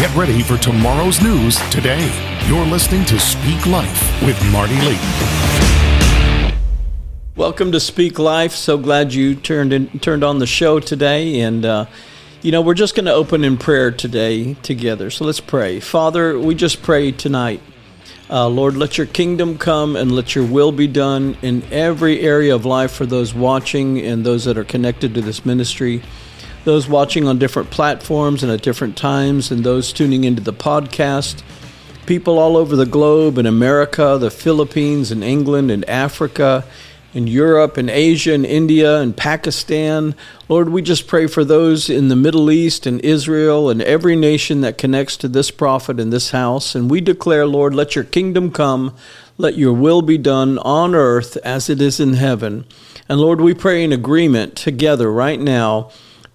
Get ready for tomorrow's news today. You're listening to Speak Life with Marty Lee. Welcome to Speak Life. So glad you turned in, turned on the show today, and uh, you know we're just going to open in prayer today together. So let's pray. Father, we just pray tonight. Uh, Lord, let your kingdom come and let your will be done in every area of life for those watching and those that are connected to this ministry those watching on different platforms and at different times, and those tuning into the podcast. People all over the globe in America, the Philippines, and England, and Africa, in Europe, and Asia, and India, and Pakistan. Lord, we just pray for those in the Middle East and Israel and every nation that connects to this prophet in this house. And we declare, Lord, let your kingdom come, let your will be done on earth as it is in heaven. And Lord, we pray in agreement together right now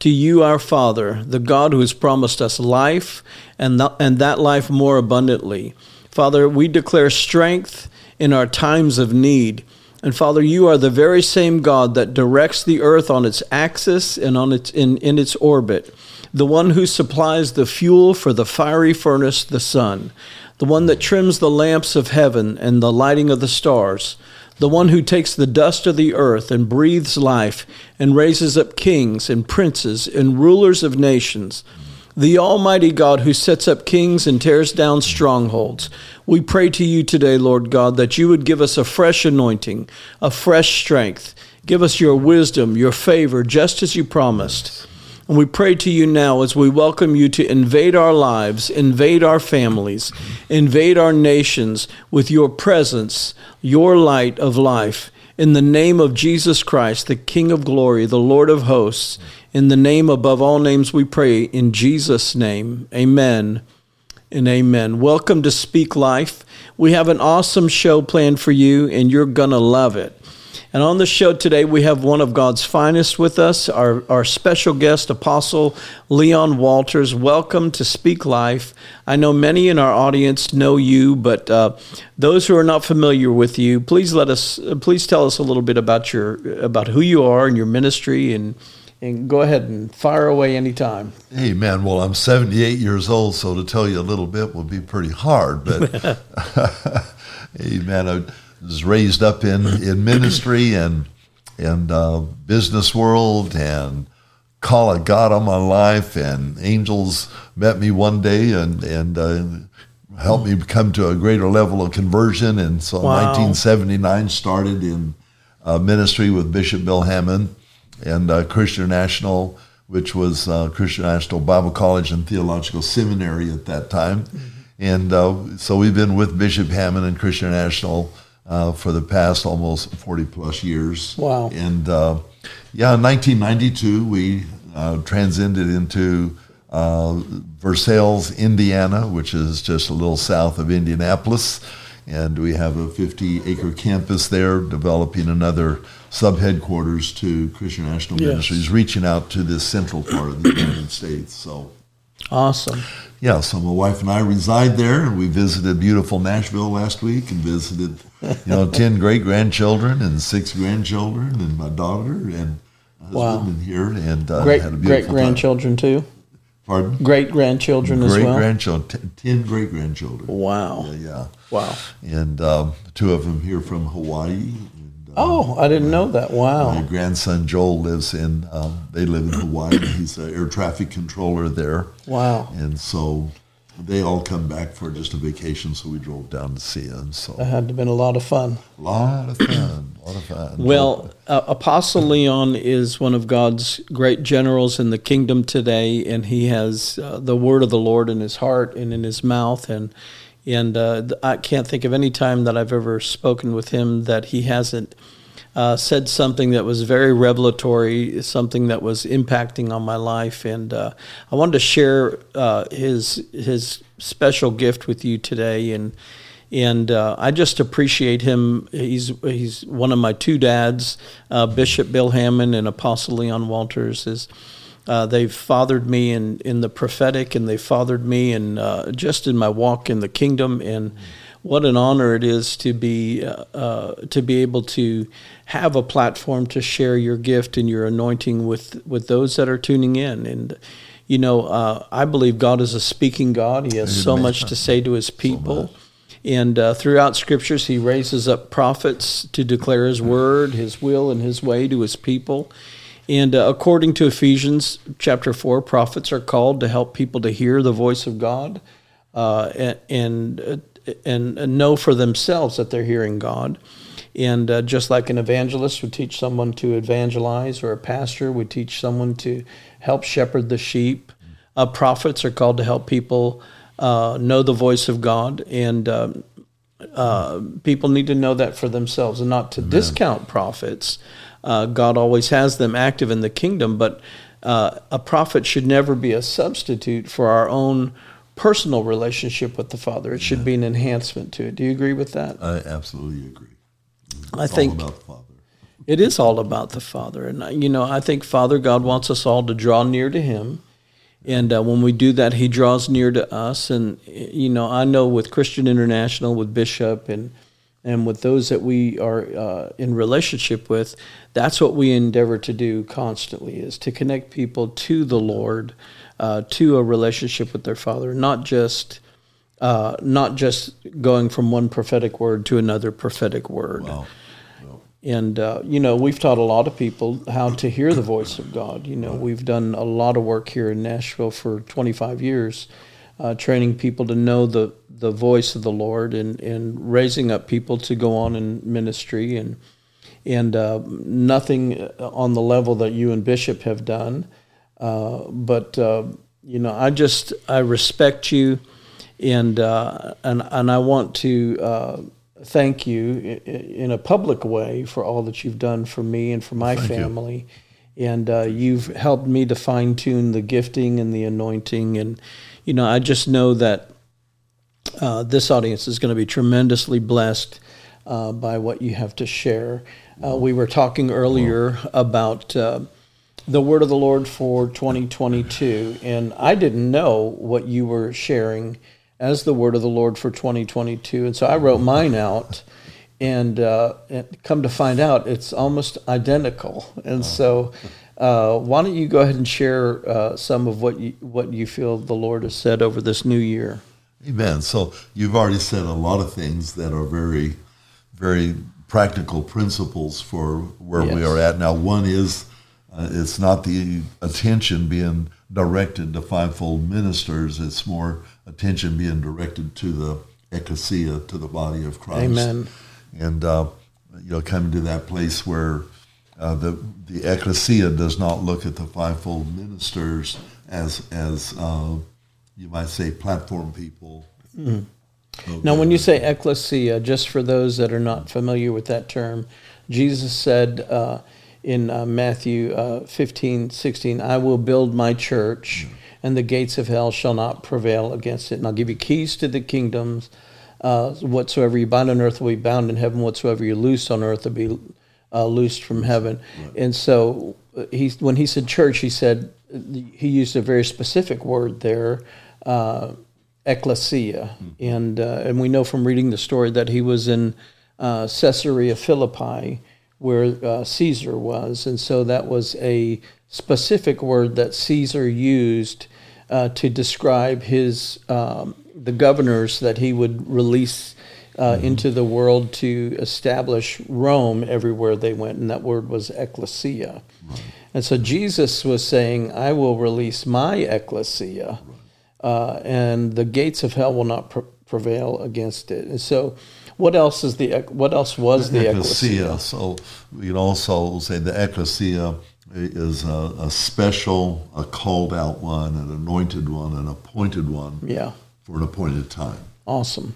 to you, our Father, the God who has promised us life and, th- and that life more abundantly. Father, we declare strength in our times of need. And Father, you are the very same God that directs the earth on its axis and on its in, in its orbit, the one who supplies the fuel for the fiery furnace, the sun, the one that trims the lamps of heaven and the lighting of the stars, the one who takes the dust of the earth and breathes life and raises up kings and princes and rulers of nations. The Almighty God who sets up kings and tears down strongholds. We pray to you today, Lord God, that you would give us a fresh anointing, a fresh strength. Give us your wisdom, your favor, just as you promised. And we pray to you now as we welcome you to invade our lives, invade our families, invade our nations with your presence, your light of life. In the name of Jesus Christ, the King of glory, the Lord of hosts, in the name above all names we pray, in Jesus' name. Amen and amen. Welcome to Speak Life. We have an awesome show planned for you, and you're going to love it. And on the show today, we have one of God's finest with us, our, our special guest, Apostle Leon Walters. Welcome to Speak Life. I know many in our audience know you, but uh, those who are not familiar with you, please let us, please tell us a little bit about your, about who you are and your ministry and, and go ahead and fire away anytime. Hey, man. Well, I'm 78 years old, so to tell you a little bit would be pretty hard. But, hey, man, I, was raised up in, in ministry and and uh, business world and call of God on my life and angels met me one day and and uh, helped me come to a greater level of conversion and so wow. 1979 started in uh, ministry with Bishop Bill Hamon and uh, Christian International which was uh, Christian International Bible College and Theological Seminary at that time mm-hmm. and uh, so we've been with Bishop Hamon and Christian International uh, for the past almost 40 plus years. Wow. And uh, yeah, in 1992, we uh, transcended into uh, Versailles, Indiana, which is just a little south of Indianapolis. And we have a 50 acre campus there, developing another sub headquarters to Christian International yes. Ministries, reaching out to this central part of the United States. So awesome yeah, so my wife and I reside there, and we visited beautiful Nashville last week, and visited, you know, ten great grandchildren and six grandchildren, and my daughter and husband wow. in here, and uh, great great grandchildren too. Pardon? Great grandchildren as well. Great grandchildren, ten great grandchildren. Wow. Yeah, yeah. Wow. And um, two of them here from Hawaii, Oh, I didn't know that. Wow. My grandson Joel lives in, um, they live in Hawaii. He's an air traffic controller there. Wow. And so they all come back for just a vacation, so we drove down to see them. So that had to have been a lot of fun. A lot of fun. A lot of fun. Well, uh, Apostle Leon is one of God's great generals in the kingdom today, and he has uh, the word of the Lord in his heart and in his mouth. And and uh, I can't think of any time that I've ever spoken with him that he hasn't uh, said something that was very revelatory, something that was impacting on my life. And uh, I wanted to share uh, his his special gift with you today. And and uh, I just appreciate him. He's he's one of my two dads, uh, Bishop Bill Hamon and Apostle Leon Walters. Is uh, they've fathered me in, in the prophetic, and they fathered me in just in my walk in the kingdom. And what an honor it is to be uh, uh, to be able to have a platform to share your gift and your anointing with with those that are tuning in. And you know, uh, I believe God is a speaking God. He has so much to say to his people. and uh, throughout scriptures, he raises up prophets to declare his word, his will, and his way to his people. And uh, according to Ephesians chapter 4, prophets are called to help people to hear the voice of God uh, and, and, and know for themselves that they're hearing God. And uh, just like an evangelist would teach someone to evangelize, or a pastor would teach someone to help shepherd the sheep, uh, prophets are called to help people uh, know the voice of God. And um, uh, people need to know that for themselves and not to discount prophets. Uh, God always has them active in the kingdom, but uh, a prophet should never be a substitute for our own personal relationship with the Father. It should be an enhancement to it. Do you agree with that? I absolutely agree. I think all about the Father. it is all about the Father. And, uh, you know, I think Father God wants us all to draw near to Him. And uh, when we do that, He draws near to us. And, you know, I know with Christian International, with Bishop, and and with those that we are uh, in relationship with, that's what we endeavor to do constantly is to connect people to the Lord, uh, to a relationship with their Father, not just uh, not just going from one prophetic word to another prophetic word. Wow. And uh, you know, we've taught a lot of people how to hear the voice of God. You know, we've done a lot of work here in Nashville for 25 years, uh, training people to know the the voice of the Lord and and raising up people to go on in ministry and and uh, nothing on the level that you and Bishop have done. Uh, but uh, you know, I just I respect you, and uh, and and I want to uh, thank you in a public way for all that you've done for me and for my Thank you. family. And uh, you've helped me to fine tune the gifting and the anointing, and you know, I just know that uh, this audience is going to be tremendously blessed uh, by what you have to share. Uh, we were talking earlier about uh, the word of the Lord for 2022, and I didn't know what you were sharing as the word of the Lord for 2022, and so I wrote mine out. And, uh, and come to find out, it's almost identical. And so, uh, why don't you go ahead and share uh, some of what you what you feel the Lord has said over this new year? Amen. So you've already said a lot of things that are very, very practical principles for where we are at now. One is uh, it's not the attention being directed to fivefold ministers; it's more attention being directed to the ecclesia, to the body of Christ. Amen. And uh, you know, coming to that place where uh, the the ecclesia does not look at the fivefold ministers as as uh, you might say platform people. Now, when you say ecclesia, just for those that are not familiar with that term, Jesus said uh, in uh, Matthew uh, 15, 16, I will build my church, and the gates of hell shall not prevail against it. And I'll give you keys to the kingdoms. Uh, whatsoever you bind on earth will be bound in heaven. Whatsoever you loose on earth will be uh, loosed from heaven. And so, uh, he, when he said church, he said he used a very specific word there. Uh, ecclesia, and uh, and we know from reading the story that he was in uh, Caesarea Philippi, where uh, Caesar was, and so that was a specific word that Caesar used uh, to describe his um, the governors that he would release. Uh, into the world to establish Rome everywhere they went, and that word was ecclesia. And so Jesus was saying, I will release my ecclesia, uh, and the gates of hell will not pre- prevail against it. And so, what else is the what else was the ecclesia? ecclesia. So we can also say the ecclesia is a, a special, a called out one, an anointed one, an appointed one Yeah, for an appointed time. awesome.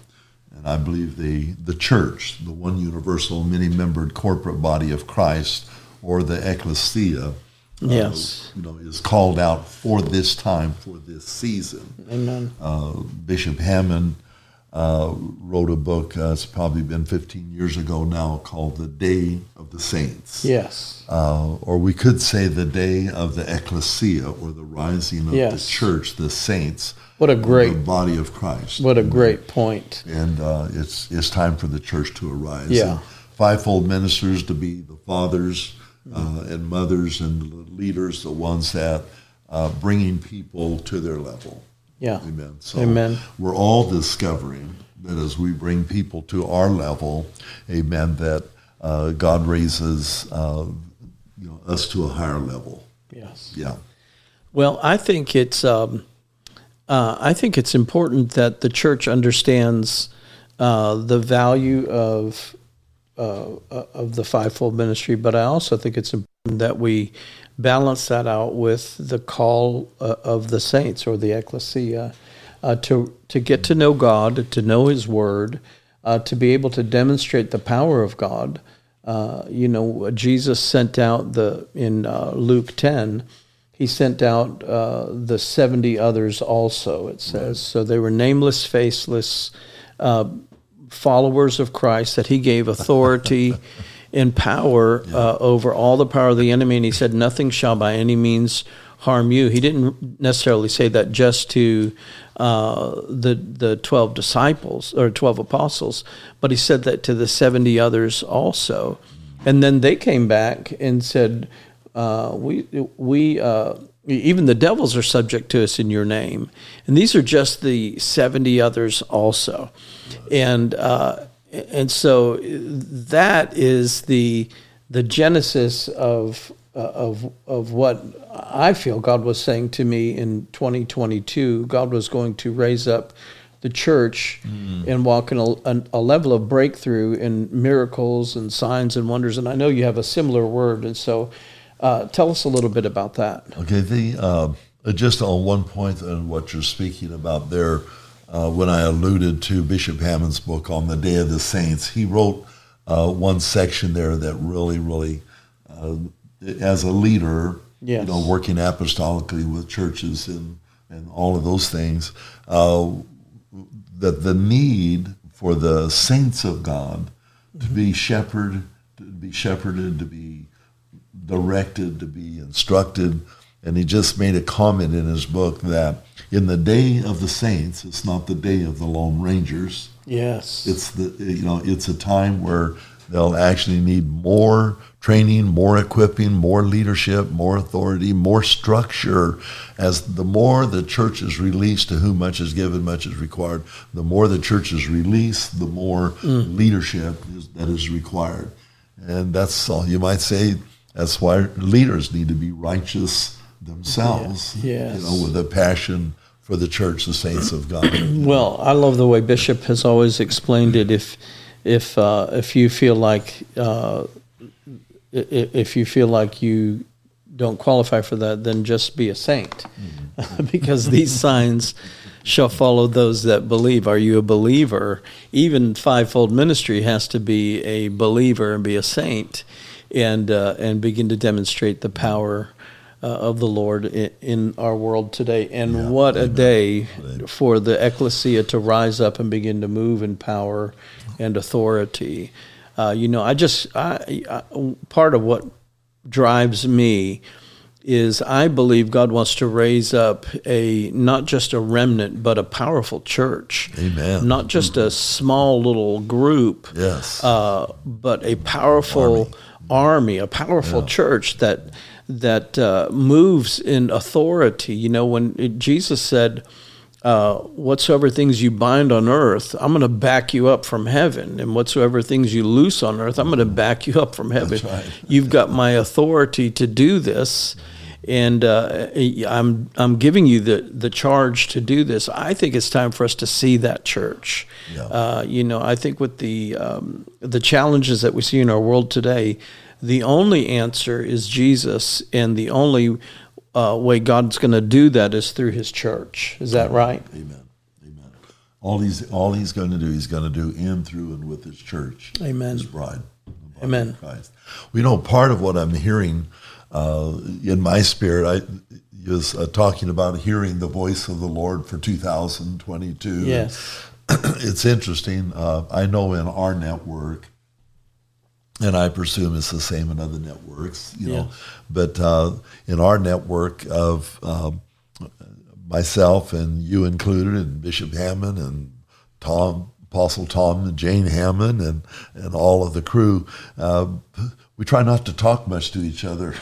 And I believe the, the church, the one universal, many membered corporate body of Christ, or the ecclesia, Yes, uh, you know, is called out for this time, for this season. amen. Uh, Bishop Hamon uh, wrote a book, uh, it's probably been 15 years ago now, called The Day of the Saints. Yes, Uh, or we could say the day of the ecclesia, or the rising of Yes. the church, the saints, what a the great body of Christ. what a great point. and uh, it's it's time for the church to arise. Yeah. And fivefold ministers to be the fathers uh, and mothers and the leaders, the ones that uh, bringing people to their level. Yeah. Amen. So Amen. we're all discovering that as we bring people to our level, amen, that uh, God raises uh, you know, us to a higher level. Yes. Yeah. Well, I think it's um, uh, I think it's important that the church understands uh, the value of uh, of the fivefold ministry, but I also think it's important that we balance that out with the call uh, of the saints or the ecclesia uh, to to get to know God, to know His Word, uh, to be able to demonstrate the power of God. you know, Jesus sent out the in Luke ten he sent out uh, the 70 others also, it says. Right. So they were nameless, faceless uh, followers of Christ that he gave authority and power yeah. uh, over all the power of the enemy. And he said, Nothing shall by any means harm you. He didn't necessarily say that just to uh, the the twelve disciples or twelve apostles, but he said that to the seventy others also. And then they came back and said, uh, we we uh, even the devils are subject to us in your name, and these are just the seventy others also, and uh, and so that is the the genesis of uh, of of what I feel God was saying to me in 2022. God was going to raise up the church mm. and walk in a, a, a, level of breakthrough in miracles and signs and wonders. And I know you have a similar word, and so uh, tell us a little bit about that. Okay, the uh, just on one and what you're speaking about there, uh, when I alluded to Bishop Hamon's book on the Day of the Saints, he wrote uh, one section there that really, really, uh, as a leader, yes. you know, working apostolically with churches and and all of those things, uh, that the need for the saints of God to be shepherded, to be shepherded, to be directed, to be instructed. And he just made a comment in his book that in the day of the saints, it's not the day of the Lone Rangers. Yes. It's the you know, it's a time where they'll actually need more training, more equipping, more leadership, more authority, more structure. As the more the church is released to whom much is given, much is required, the more the church is released, the more mm. leadership is, that is required. And that's all you might say that's why leaders need to be righteous themselves, yes. you know, with a passion for the church, the saints of God. well, I love the way Bishop has always explained it. If if uh, if you feel like uh, if you feel like you don't qualify for that, then just be a saint, mm-hmm. because these signs shall follow those that believe. Are you a believer? Even fivefold ministry has to be a believer and be a saint and uh, and begin to demonstrate the power uh, of the Lord in, in, our world today. And yeah, what amen. a day for the ecclesia to rise up and begin to move in power and authority. Uh, you know, I just I, I, part of what drives me is I believe God wants to raise up a not just a remnant but a powerful church. Amen. Not just a small little group. Yes. Uh, but a powerful. Army army, a powerful yeah. church that that uh, moves in authority. You know, when it, Jesus said, uh, "Whatsoever things you bind on earth, I'm going to back you up from heaven, and whatsoever things you loose on earth, I'm going to back you up from heaven. Right. You've got my authority to do this." and uh, I'm I'm giving you the the charge to do this. I think it's time for us to see that church. Yeah. Uh, you know, I think with the um, the challenges that we see in our world today, the only answer is Jesus, and the only uh, way God's going to do that is through His church. Is that right? Amen. Amen. All he's all he's going to do, he's going to do in, through, and with His church. Amen. His bride. Amen. Christ. We know part of what I'm hearing uh, in my spirit, I was uh, talking about hearing the voice of the Lord for 2022. Yes. it's interesting. Uh, I know in our network, and I presume it's the same in other networks, you know, but uh, in our network of um, myself and you included, and Bishop Hamon and Tom, Apostle Tom and Jane Hamon, and, and all of the crew, uh, we try not to talk much to each other.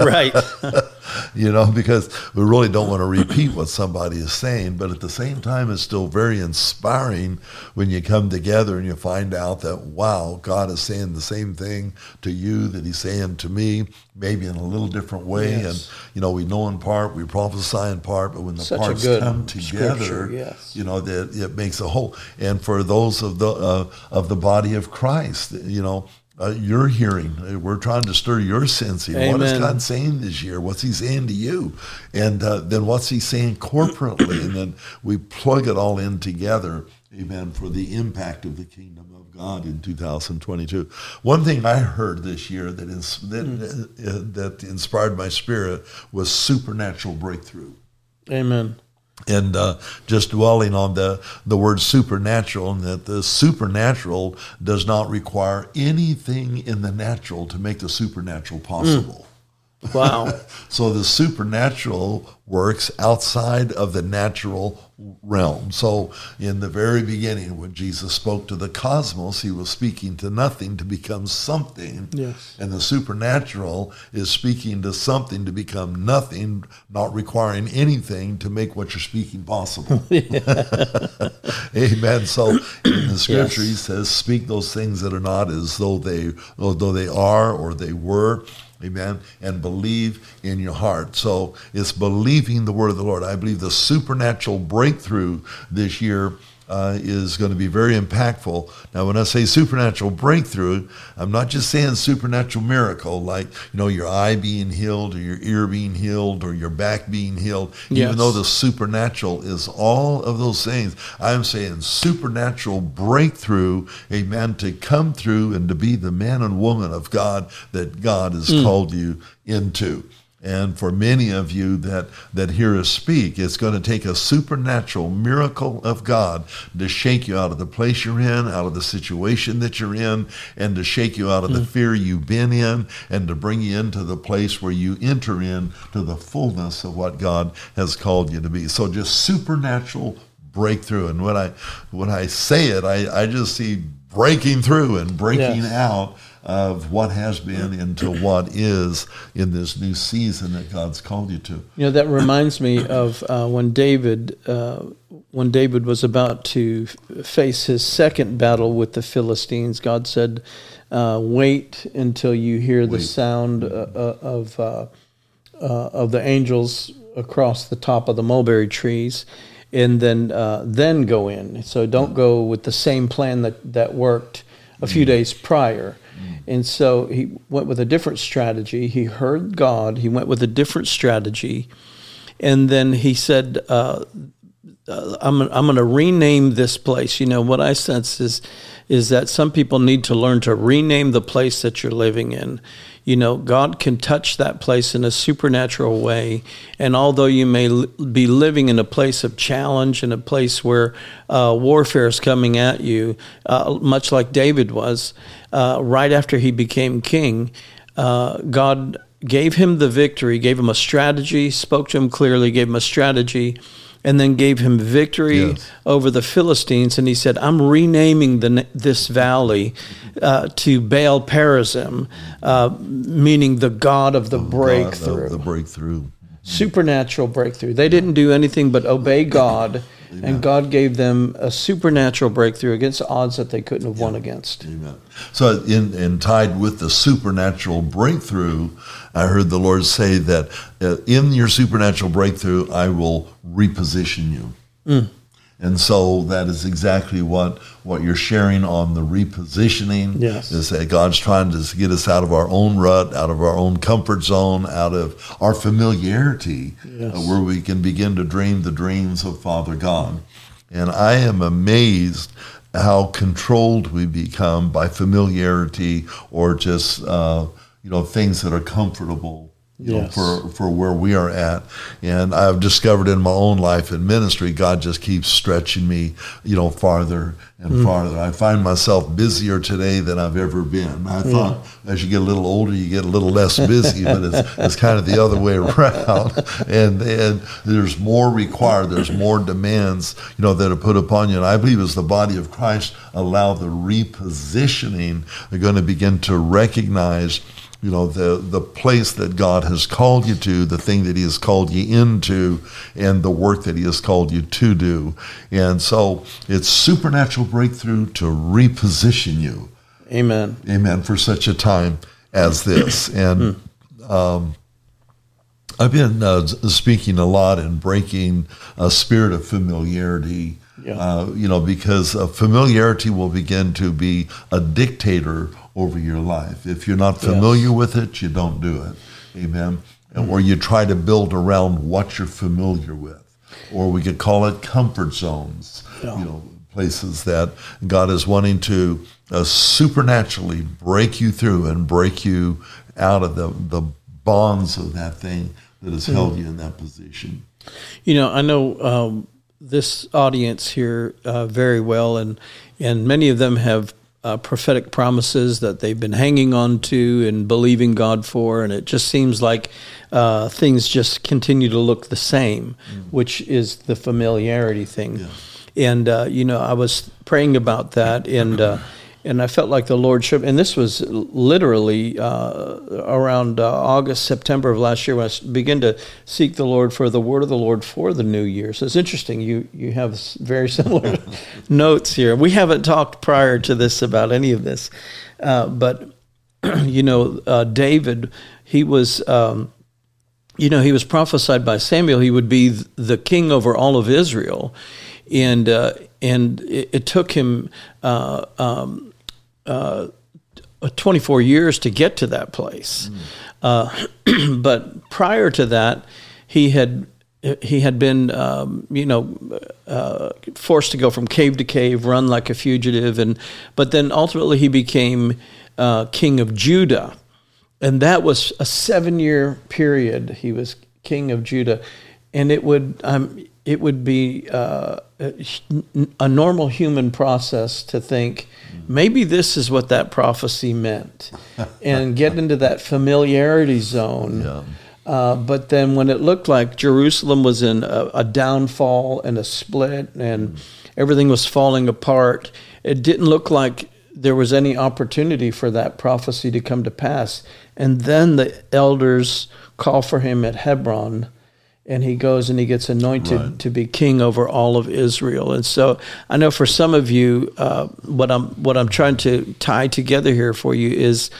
right. you know, because we really don't want to repeat what somebody is saying. But at the same time, it's still very inspiring when you come together and you find out that, wow, God is saying the same thing to you that he's saying to me, maybe in a little different way. Yes. And, you know, we know in part, we prophesy in part, but when the Such parts come together, yes. you know, that it makes a whole. And for those of the, uh, of the body of Christ, you know, uh, your hearing. We're trying to stir your sensing. Amen. What is God saying this year? What's He saying to you? And uh, then what's He saying corporately? and then we plug it all in together. Amen. For the impact of the kingdom of God in 2022. One thing I heard this year that is that mm. that inspired my spirit was supernatural breakthrough. Amen and uh, just dwelling on the, the word supernatural and that the supernatural does not require anything in the natural to make the supernatural possible. Mm. Wow. so the supernatural works outside of the natural realm. So in the very beginning, when Jesus spoke to the cosmos, he was speaking to nothing to become something. Yes. And the supernatural is speaking to something to become nothing, not requiring anything to make what you're speaking possible. Amen. So in the scripture, yes. he says, speak those things that are not as though they, though they are or they were Amen. And believe in your heart. So it's believing the word of the Lord. I believe the supernatural breakthrough this year uh, is going to be very impactful. Now, when I say supernatural breakthrough, I'm not just saying supernatural miracle, like you know your eye being healed, or your ear being healed, or your back being healed. Yes. Even though the supernatural is all of those things, I'm saying supernatural breakthrough, amen, to come through and to be the man and woman of God that God has mm. called you into. And for many of you that, that hear us speak, it's going to take a supernatural miracle of God to shake you out of the place you're in, out of the situation that you're in, and to shake you out of mm. the fear you've been in, and to bring you into the place where you enter in to the fullness of what God has called you to be. So just supernatural breakthrough. And when I when I say it, I, I just see breaking through and breaking yes. out of what has been into what is in this new season that God's called you to. You know, that reminds me of uh, when David, uh, when David was about to face his second battle with the Philistines. God said, uh, "Wait until you hear the sound uh, uh, of uh, of the angels across the top of the mulberry trees." And then, then go in. So don't go with the same plan that, that worked a few mm. days prior. And so he went with a different strategy. He heard God. He went with a different strategy. And then he said, uh, uh I'm, I'm going to rename this place. You know, what I sense is, is that some people need to learn to rename the place that you're living in you know, God can touch that place in a supernatural way. And although you may be living in a place of challenge and a place where uh, warfare is coming at you, uh, much like David was, uh, right after he became king, uh, God gave him the victory, gave him a strategy, spoke to him clearly, gave him a strategy and then gave him victory yes. over the Philistines. And he said, I'm renaming the, this valley uh, to Baal Perazim, uh, meaning the God of the oh, breakthrough. Of the breakthrough. Supernatural breakthrough. They didn't do anything but obey God. Amen. And God gave them a supernatural breakthrough against odds that they couldn't have yeah. won against. Amen. So, in, in tied with the supernatural breakthrough, I heard the Lord say that uh, in your supernatural breakthrough, I will reposition you. Mm. And so that is exactly what, what you're sharing on the repositioning. Yes. Is that God's trying to get us out of our own rut, out of our own comfort zone, out of our familiarity, yes. uh, where we can begin to dream the dreams of Father God. And I am amazed how controlled we become by familiarity or just uh, you know things that are comfortable you yes. know, for, for where we are at. And I've discovered in my own life and ministry, God just keeps stretching me, you know, farther and mm. farther. I find myself busier today than I've ever been. I thought as you get a little older, you get a little less busy, but it's, it's kind of the other way around. And, and there's more required, there's more demands, you know, that are put upon you. And I believe as the body of Christ allow the repositioning, they're going to begin to recognize you know the the place that God has called you to, the thing that He has called you into, and the work that He has called you to do. And so it's supernatural breakthrough to reposition you. Amen. Amen. For such a time as this, and um, I've been uh, speaking a lot and breaking a spirit of familiarity. Yeah. Uh, you know, because uh, familiarity will begin to be a dictator over your life. If you're not familiar Yes. with it, you don't do it. Amen. And Or you try to build around what you're familiar with, or we could call it comfort zones. Yeah. You know, places that God is wanting to uh, supernaturally break you through and break you out of the, the bonds of that thing that has held you in that position. You know, I know um, this audience here uh, very well, and and many of them have uh, prophetic promises that they've been hanging on to and believing God for, and it just seems like uh, things just continue to look the same, which is the familiarity thing. And uh, you know, I was praying about that, and uh, and I felt like the Lord showed. And this was literally uh, around uh, August, September of last year when I began to seek the Lord for the word of the Lord for the new year. So it's interesting. You you have very similar notes here. We haven't talked prior to this about any of this, uh, but you know, uh, David, he was. Um, you know, he was prophesied by Samuel he would be the king over all of Israel, and uh, and it, it took him uh, um, uh, 24 years to get to that place. Uh, but prior to that, he had he had been um, you know uh, forced to go from cave to cave, run like a fugitive, and but then ultimately he became uh, king of Judah and that was a seven year period. He was king of Judah, and it would um, it would be uh, a normal human process to think maybe this is what that prophecy meant, and get into that familiarity zone. Yeah. Uh, but then when it looked like Jerusalem was in a, a downfall and a split and everything was falling apart, it didn't look like there was any opportunity for that prophecy to come to pass. And then the elders call for him at Hebron, and he goes and he gets anointed Right. to be king over all of Israel. And so I know for some of you, uh, what I'm what I'm trying to tie together here for you is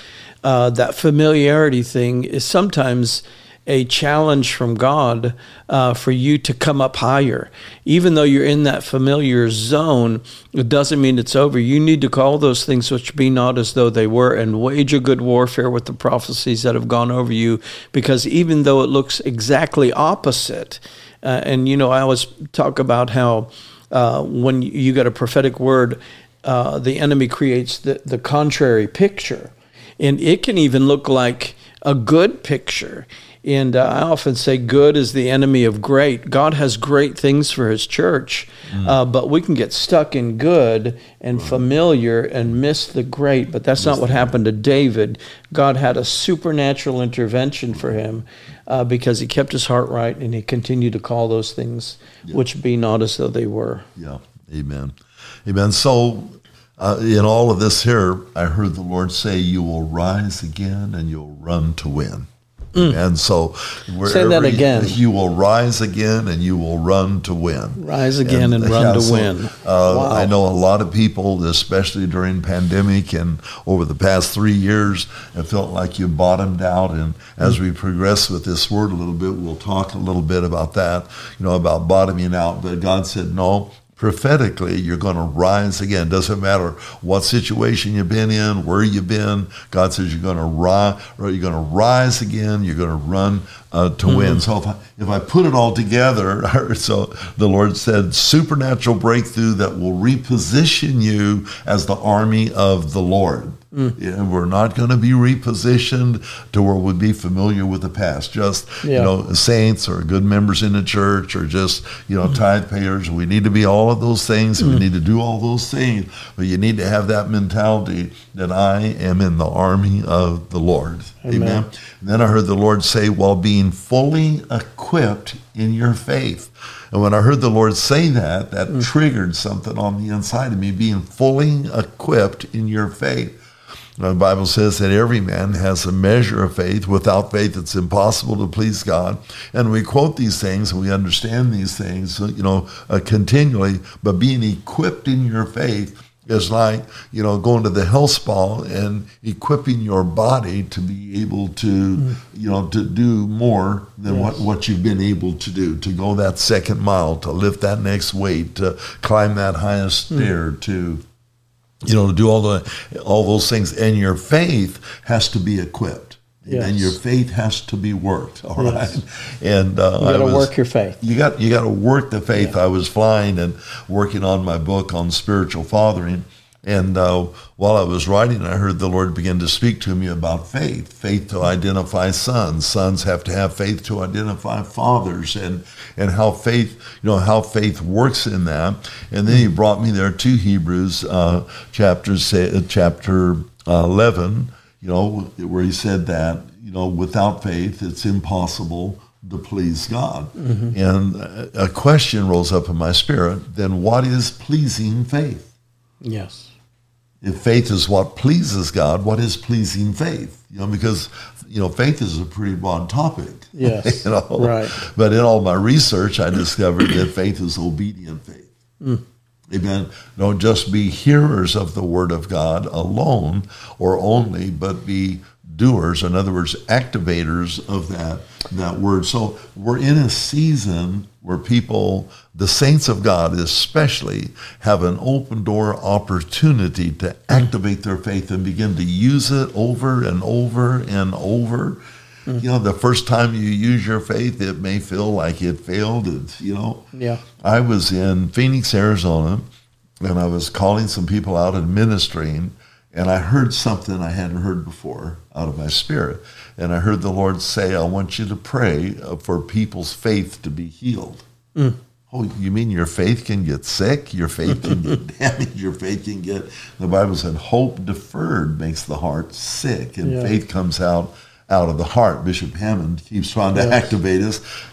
uh, that familiarity thing is sometimes a challenge from God uh, for you to come up higher. Even though you're in that familiar zone, it doesn't mean it's over. You need to call those things which be not as though they were and wage a good warfare with the prophecies that have gone over you. Because even though it looks exactly opposite, uh, and you know, I always talk about how uh, when you get a prophetic word, uh, the enemy creates the, the contrary picture. And it can even look like a good picture. And uh, I often say, good is the enemy of great. God has great things for his church, uh, but we can get stuck in good and familiar and miss the great. But that's not what happened to David. God had a supernatural intervention for him uh, because he kept his heart right and he continued to call those things which be not as though they were. Yeah. Amen. Amen. So, uh, in all of this here, I heard the Lord say, You will rise again and you'll run to win. And so, Mm. that you- again. You, will rise again and you will run to win. Rise again and run to win. Uh, Wow. I know a lot of people, especially during pandemic and over the past three years, have felt like you bottomed out. And as we progress with this word a little bit, we'll talk a little bit about that. You know about bottoming out. But God said, no. Prophetically, you're going to rise again. Doesn't matter what situation you've been in, where you've been. God says you're going to rise. You're going to rise again. You're going to run uh, to mm-hmm. win. So if I, if I put it all together, so the Lord said supernatural breakthrough that will reposition you as the army of the Lord. Mm. And we're not going to be repositioned to where we'd be familiar with the past. Just Yeah. you know, saints or good members in the church or just you know mm-hmm. tithe payers. We need to be all of those things. and We mm. need to do all those things. But you need to have that mentality that I am in the army of the Lord. Amen. And then I heard the Lord say, while being fully equipped in your faith. And when I heard the Lord say that, that Mm. triggered something on the inside of me, being fully equipped in your faith. The Bible says that every man has a measure of faith. Without faith, it's impossible to please God. And we quote these things and we understand these things, you know, uh, continually. But being equipped in your faith is like, you know, going to the health spa and equipping your body to be able to, mm. you know, to do more than yes. what, what you've been able to do, to go that second mile, to lift that next weight, to climb that highest mm. stair, to, you know, to do all the all those things. And your faith has to be equipped. Yes. And your faith has to be worked. All yes. right, and uh, you got to work your faith. You got you got to work the faith. Yeah. I was flying and working on my book on spiritual fathering, and uh, while I was writing, I heard the Lord begin to speak to me about faith. Faith to identify sons. Sons have to have faith to identify fathers, and and how faith you know how faith works in that. And then He brought me there to Hebrews uh, chapter chapter uh, eleven you know, where he said that, you know, without faith, it's impossible to please God. Mm-hmm. And a question rose up in my spirit then what is pleasing faith? Yes. If faith is what pleases God, what is pleasing faith? You know, because you know, faith is a pretty broad topic. Yes. you know? Right. But in all my research, I discovered that faith is obedient faith. Mm. Amen. Don't just be hearers of the word of God alone or only, but be doers. In other words, activators of that that word. So we're in a season where people, the saints of God especially, have an open door opportunity to activate their faith and begin to use it over and over and over. Mm-hmm. You know, the first time you use your faith, it may feel like it failed. It's, you know, yeah. I was in Phoenix, Arizona, and I was calling some people out and ministering, and I heard something I hadn't heard before out of my spirit. And I heard the Lord say, I want you to pray uh, for people's faith to be healed. Mm. Oh, you mean your faith can get sick? Your faith can get damaged? Your faith can get. The Bible said, hope deferred makes the heart sick, and yeah. faith comes out out of the heart. Bishop Hamon keeps trying to yes. activate us.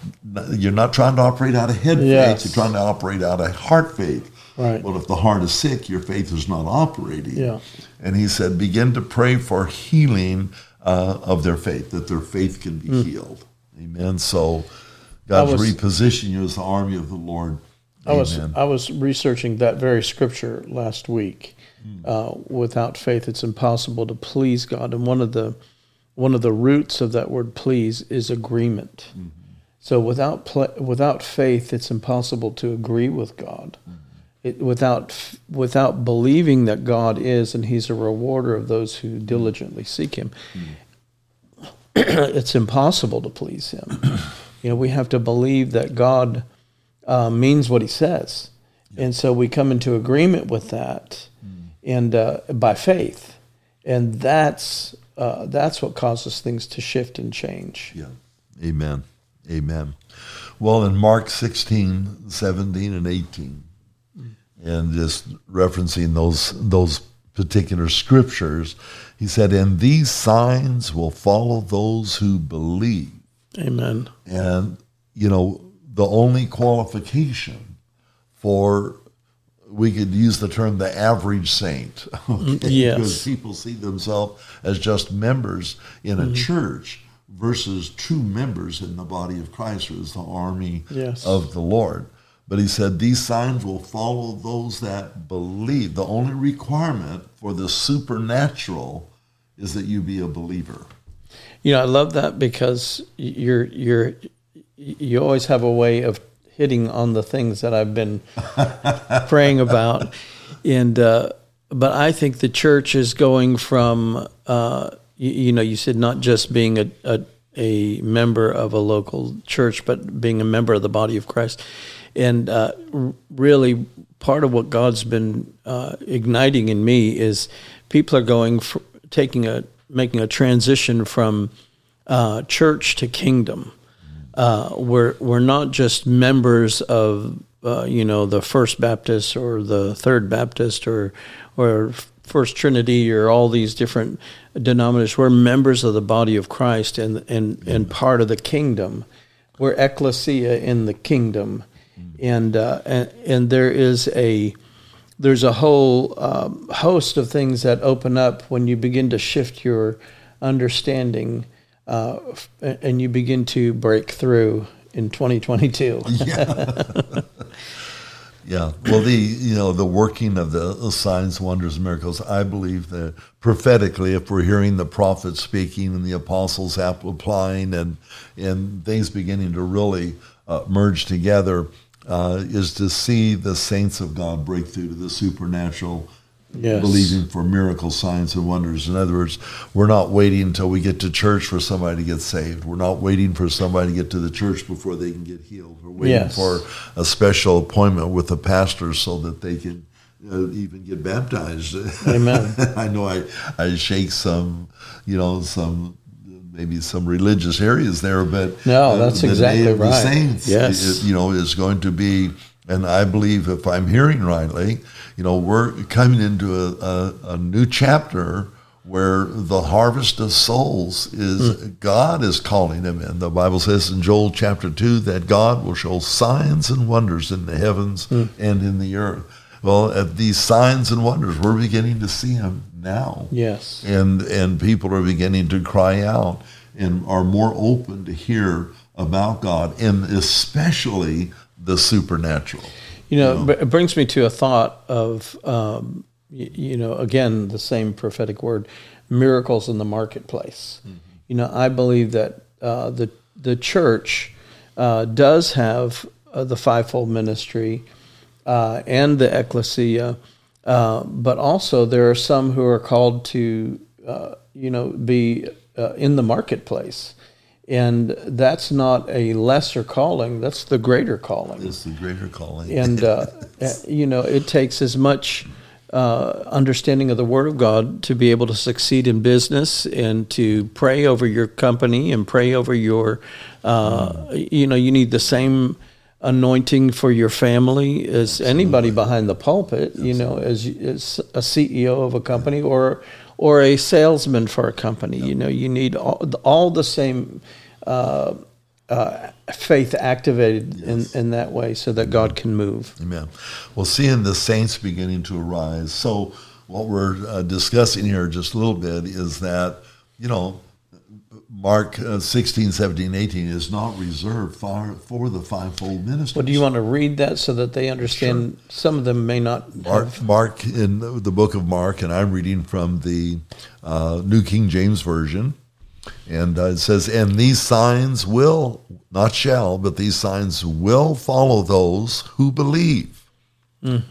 You're not trying to operate out of head yes. faith, you're trying to operate out of heart faith. Right. Well, if the heart is sick, your faith is not operating. Yeah. And he said, begin to pray for healing uh, of their faith, that their faith can be mm. healed. Amen. So God's was, repositioning you as the army of the Lord. I was I was researching that very scripture last week. Mm. Uh, without faith, it's impossible to please God. And one of the one of the roots of that word please is agreement. Mm-hmm. So without pl- without faith, it's impossible to agree with God. Mm-hmm. It, without without believing that God is and He's a rewarder of those who diligently seek Him, mm-hmm. it's impossible to please Him. you know, we have to believe that God uh, means what He says, yeah. and so we come into agreement with that, mm. and uh, by faith, and that's uh, that's what causes things to shift and change. Yeah. Amen. Amen. Well, in Mark 16, 17, and 18, and just referencing those those particular scriptures, he said, "And these signs will follow those who believe." Amen. And you know, the only qualification for we could use the term the average saint. Okay? Yes. Because people see themselves as just members in a mm-hmm. church versus true members in the body of Christ, who is the army yes. of the Lord. But he said, These signs will follow those that believe. The only requirement for the supernatural is that you be a believer. You know, I love that because you're you're you always have a way of hitting on the things that I've been praying about. And uh, but I think the church is going from uh, you, you, know you said not just being a, a, a member of a local church, but being a member of the body of Christ. And uh, really, part of what God's been uh, igniting in me is people are going for, taking a making a transition from uh, church to kingdom uh, we're we're not just members of uh, you know the First Baptist or the Third Baptist or or First Trinity or all these different denominations. We're members of the body of Christ and and and part of the kingdom. We're ecclesia in the kingdom, and uh, and, and there is a there's a whole um, host of things that open up when you begin to shift your understanding uh, and you begin to break through in 2022. Yeah. yeah. Well, the you know the working of the, signs, wonders, miracles. I believe that prophetically, if we're hearing the prophets speaking and the apostles applying, and and things beginning to really uh, merge together, uh, is to see the saints of God break through to the supernatural Yes. believing for miracle signs and wonders. In other words, we're not waiting until we get to church for somebody to get saved. We're not waiting for somebody to get to the church before they can get healed. We're waiting Yes. for a special appointment with the pastor so that they can uh, even get baptized. Amen. I know I, I shake some, you know, some maybe some religious areas there, but No, that's the exactly of the saints, Yes. you know, is going to be, and I believe if I'm hearing rightly, you know, we're coming into a, a, a new chapter where the harvest of souls is hmm. God is calling them in. The Bible says in Joel chapter 2 that God will show signs and wonders in the heavens hmm. and in the earth. Well, at these signs and wonders, we're beginning to see them now Yes. and and people are beginning to cry out and are more open to hear about God and especially the supernatural. You know, but it brings me to a thought of, um, y- you know, again, the same prophetic word, miracles in the marketplace. You know, I believe that uh, the the church uh, does have uh, the fivefold ministry uh, and the ecclesia, uh, but also there are some who are called to, uh, you know, be uh, in the marketplace. And that's not a lesser calling, that's the greater calling It's the greater calling. and uh, uh, you know it takes as much uh, understanding of the Word of God to be able to succeed in business and to pray over your company and pray over your. Uh, You know, you need the same anointing for your family as anybody behind the pulpit. You know, as, as a CEO of a company or or a salesman for a company. You know, you need all, all the same. Uh, uh, faith activated in, in that way so that God can move. Amen. Well, seeing the saints beginning to arise. So, what we're uh, discussing here just a little bit is that, you know, Mark uh, 16, 17, 18 is not reserved for, for the fivefold ministry. Well, do you want to read that so that they understand? Some of them may not Mark, have. Mark in the book of Mark, and I'm reading from the uh, New King James Version. And uh, it says, And these signs will, not shall, but these signs will follow those who believe.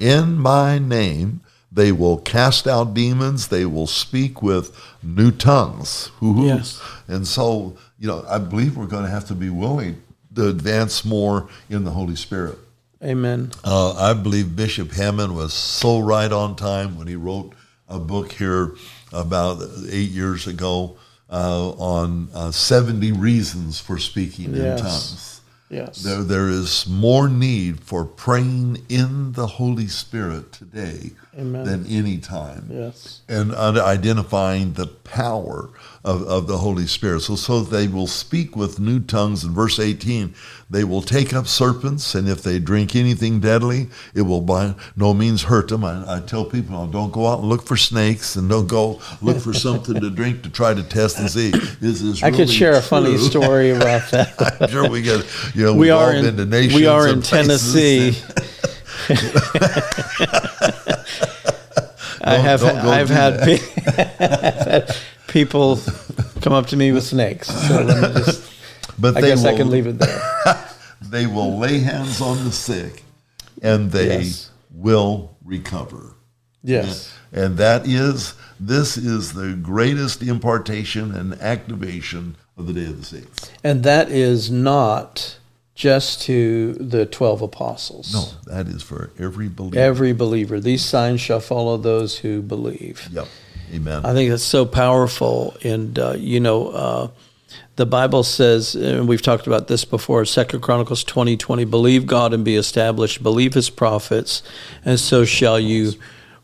In my name, they will cast out demons, they will speak with new tongues. Hoo-hoo. Yes. And so, you know, I believe we're going to have to be willing to advance more in the Holy Spirit. Amen. Uh, I believe Bishop Hamon was so right on time when he wrote a book here about eight years ago uh, on uh, 70 reasons for speaking Yes. in tongues. Yes. There, there is more need for praying in the Holy Spirit today Amen. than any time yes. and identifying the power of, of the Holy Spirit. So, so they will speak with new tongues. In verse 18, they will take up serpents, and if they drink anything deadly, it will by no means hurt them. I, I tell people, "Oh, don't go out and look for snakes, and don't go look for something to drink to try to test and see is this. I could really share a funny story about that. I'm sure we get. You know, we we've are all been to in we are in Tennessee. I have I've had, pe- I've had people come up to me with snakes. So let me just. But I guess I can leave it there. they will lay hands on the sick and they Yes. will recover. Yes. And that is, this is the greatest impartation and activation of the day of the saints. And that is not just to the 12 apostles. No, that is for every believer. Every believer. These signs shall follow those who believe. yep. Amen. I think that's so powerful. And, uh, you know, uh, the Bible says, and we've talked about this before, Second Chronicles 20, 20, believe God and be established, believe his prophets, and so shall you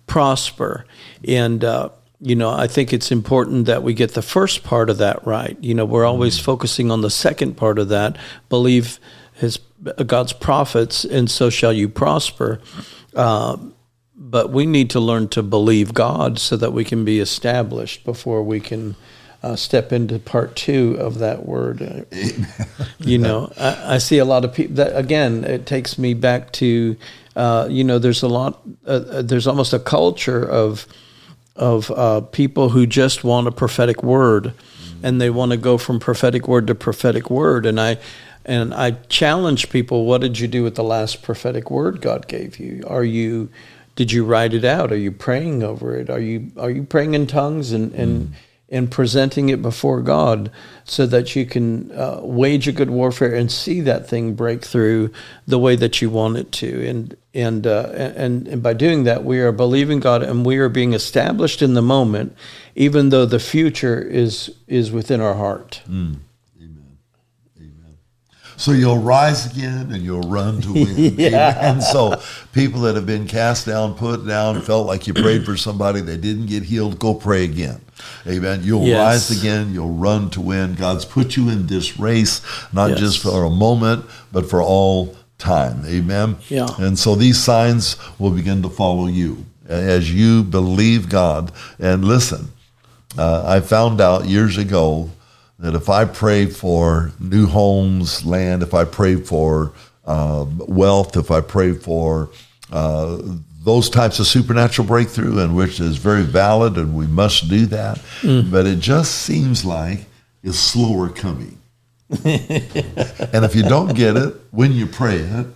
prosper. And, uh, you know, I think it's important that we get the first part of that right. You know, we're always focusing on the second part of that, believe his God's prophets, and so shall you prosper. Uh, but we need to learn to believe God so that we can be established before we can uh, step into part two of that word. you know, I, I, see a lot of people that again, it takes me back to, uh, you know, there's a lot, uh, uh there's almost a culture of, of uh, people who just want a prophetic word and they want to go from prophetic word to prophetic word. And I, and I challenge people, what did you do with the last prophetic word God gave you? Are you, did you write it out? Are you praying over it? Are you, are you praying in tongues and, and, mm and presenting it before God so that you can uh, wage a good warfare and see that thing break through the way that you want it to. And, and, uh, and, and by doing that, we are believing God and we are being established in the moment, even though the future is, is within our heart. Mm. So you'll rise again and you'll run to win. yeah. And so people that have been cast down, put down, felt like you prayed for somebody, they didn't get healed, go pray again. Amen. You'll yes. rise again, you'll run to win. God's put you in this race, not yes. just for a moment, but for all time. Amen. Yeah. And so these signs will begin to follow you as you believe God. And listen, uh, I found out years ago that if I pray for new homes, land, if I pray for uh, wealth, if I pray for uh, those types of supernatural breakthrough, and which is very valid, and we must do that, mm. but it just seems like it's slower coming. and if you don't get it when you pray it,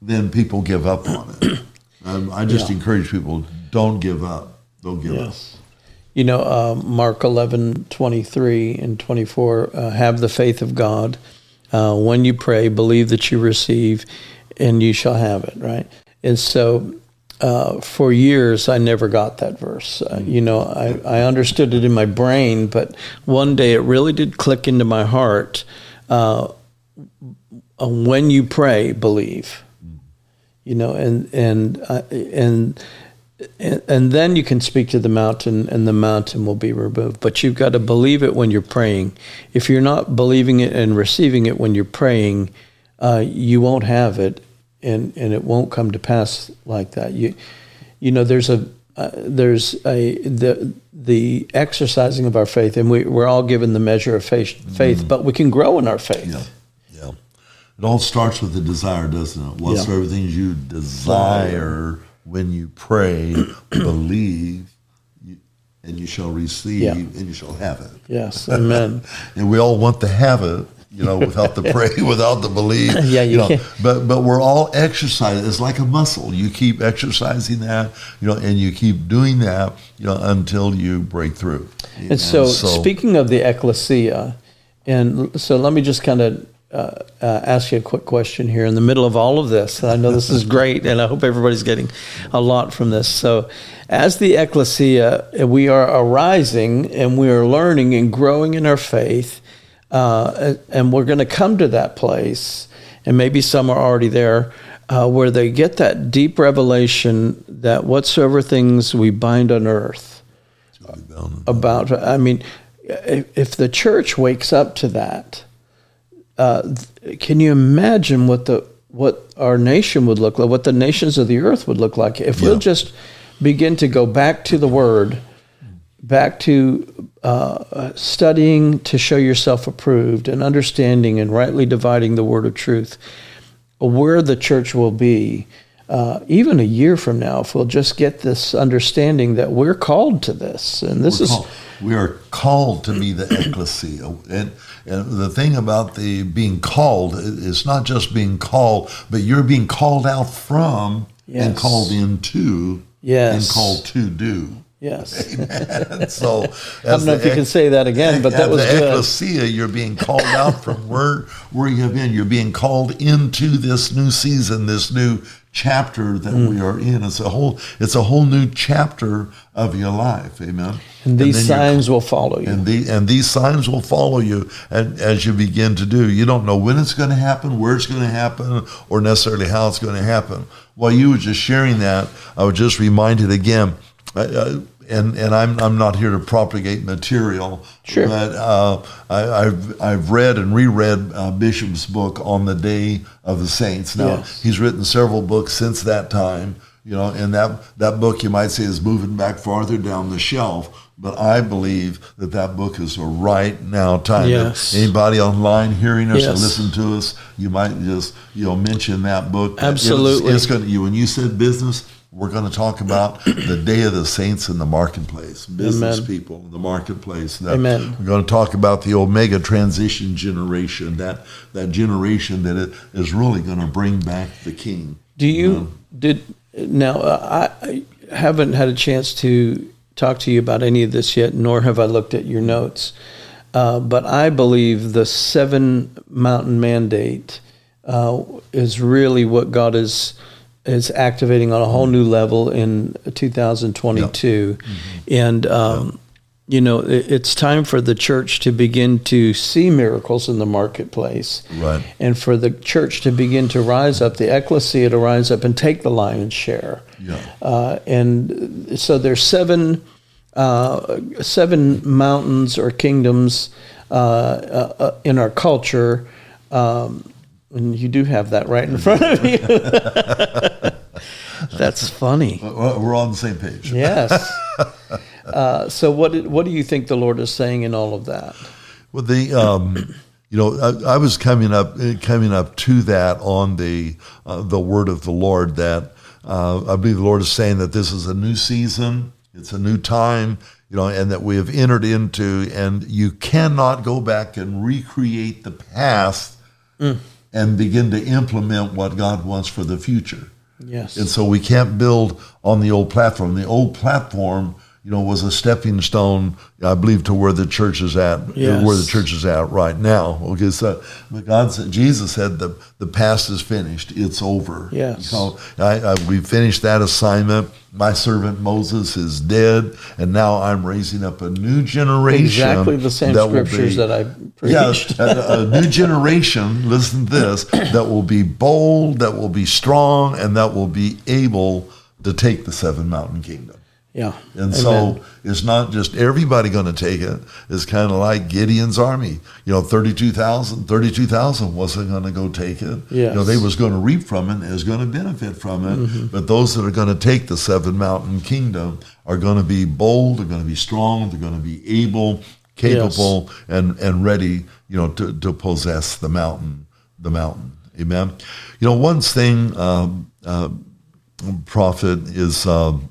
then people give up on it. Um, I just yeah. encourage people don't give up. Don't give yes. up you know, uh, Mark 11, 23 and 24, uh, have the faith of God. Uh, when you pray, believe that you receive and you shall have it, right? And so uh, for years, I never got that verse. Uh, you know, I, I understood it in my brain, but one day it really did click into my heart. Uh, when you pray, believe. You know, and and and and, and, then you can speak to the mountain and the mountain will be removed. But you've got to believe it when you're praying. If you're not believing it and receiving it when you're praying uh, you won't have it and, and it won't come to pass like that. You you know there's a uh, there's a the the exercising of our faith and we, we're all given the measure of faith, faith mm. but we can grow in our faith. Yeah yeah. It all starts with the desire doesn't it? Whatsoever yeah. things you desire when you pray, believe, and you shall receive, yeah. and you shall have it. Yes, amen. and we all want to have it, you know, without the pray, without the believe. yeah, you, you know, can. But but we're all exercising. It's like a muscle. You keep exercising that, you know, and you keep doing that, you know, until you break through. And so, so, speaking of the ecclesia, and so let me just kind of uh, uh, ask you a quick question here in the middle of all of this. I know this is great, and I hope everybody's getting a lot from this. So, as the ecclesia, we are arising and we are learning and growing in our faith, uh, and we're going to come to that place, and maybe some are already there. Uh, where they get that deep revelation that whatsoever things we bind on earth about, I mean, if the church wakes up to that, uh, can you imagine what the what our nation would look like, what the nations of the earth would look like if yeah. we'll just begin to go back to the Word, back to uh, studying to show yourself approved and understanding and rightly dividing the Word of truth, where the church will be. Uh, even a year from now, if we'll just get this understanding that we're called to this, and this we're is called, we are called to be the ecclesia, and and the thing about the being called, it's not just being called, but you're being called out from yes. and called into yes. and called to do. Yes. Amen. So, I don't know if you can say that again, but that was the good. ecclesia, you're being called out from where where you have been. You're being called into this new season, this new chapter that mm. we are in. It's a whole it's a whole new chapter of your life. Amen. And these and signs will follow you. And the and these signs will follow you and as you begin to do. You don't know when it's going to happen, where it's going to happen, or necessarily how it's going to happen. While you were just sharing that, I was just reminded again. I, and and I'm I'm not here to propagate material, sure. but uh, I, have I've read and reread uh, Bishop's book on the Day of the Saints. Now yes. he's written several books since that time, You know, and that that book you might say is moving back farther down the shelf. But I believe that that book is a right now time. Yes. If anybody online hearing us or Yes. listen to us, you might just you know mention that book. It's- Absolutely. it's, going to you when you said business. We're going to talk about the day of the saints in the marketplace, business Amen. people in the marketplace. That- Amen. We're going to talk about the Omega transition generation, that that generation that it is really going to bring back the King. Do you did now? Uh, I, I haven't had a chance to talk to you about any of this yet, nor have I looked at your notes. Uh, but I believe the seven mountain mandate uh, is really what God is is activating on a whole new level in 2022, and. Um, You know, it- it's time for the church to begin to see miracles in the marketplace Right. and for the church to begin to rise up, the ecclesia to rise up and take the lion's share. Yeah. Uh, and so there's seven uh, seven mountains or kingdoms uh, uh, uh, in our culture. Um, and you do have that right in front of you. That's funny. We're on the same page. Yes. Uh, so what what do you think the Lord is saying in all of that? Well, the um, you know, I, I was coming up coming up to that on the uh, the word of the Lord that uh, I believe the Lord is saying that this is a new season, it's a new time, you know, and that we have entered into, and you cannot go back and recreate the past and begin to implement what God wants for the future. Yes. And so we can't build on the old platform. The old platform, you know, was a stepping stone, I believe, to where the church is at, Yes. where the church is at right now. Okay, so but God said, Jesus said, the the past is finished; it's over. Yes. So I, I, we finished that assignment. My servant Moses is dead, and now I'm raising up a new generation. exactly the same that scriptures be- that I preached. a, a new generation, listen to this, that will be bold, that will be strong, and that will be able to take the seven mountain kingdom. Yeah. And Amen. so it's not just everybody going to take it. It's kind of like Gideon's army. You know, 32,000, 32,000 wasn't going to go take it. You know, they was going to reap from it and is going to benefit from it. Mm-hmm. But those that are going to take the seven mountain kingdom are going to be bold, they're going to be strong, they're going to be able, capable, and, and ready, you know, to, to possess the mountain, the mountain. Amen. You know, one thing, um, uh, prophet, is um,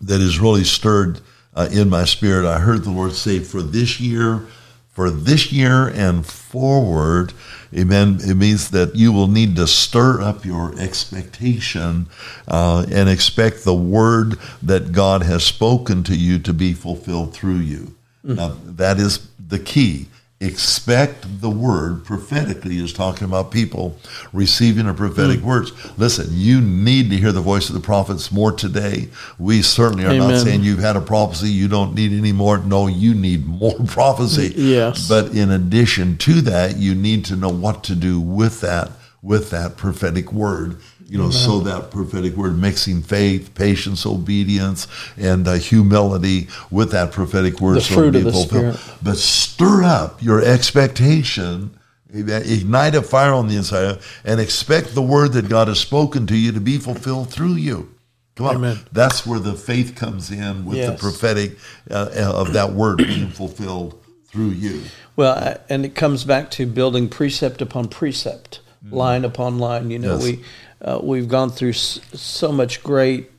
that has really stirred uh, in my spirit. I heard the Lord say, for this year, for this year and forward, amen, it means that you will need to stir up your expectation uh, and expect the word that God has spoken to you to be fulfilled through you. Now, that is the key. Expect the word prophetically is talking about people receiving a prophetic Mm. words. Listen, you need to hear the voice of the prophets more today. We certainly are not saying you've had a prophecy, you don't need any more. No, you need more prophecy. Yes. But in addition to that, you need to know what to do with that, with that prophetic word. You know, so that prophetic word mixing faith, patience, obedience, and uh, humility with that prophetic word. The so fruit of be the fulfilled. Spirit. But stir up your expectation, ignite a fire on the inside, and expect the word that God has spoken to you to be fulfilled through you. Come on, Amen. that's where the faith comes in with the prophetic uh, of that word being fulfilled through you. Well, and it comes back to building precept upon precept, line upon line. You know, Yes. we uh, we've gone through s- so much great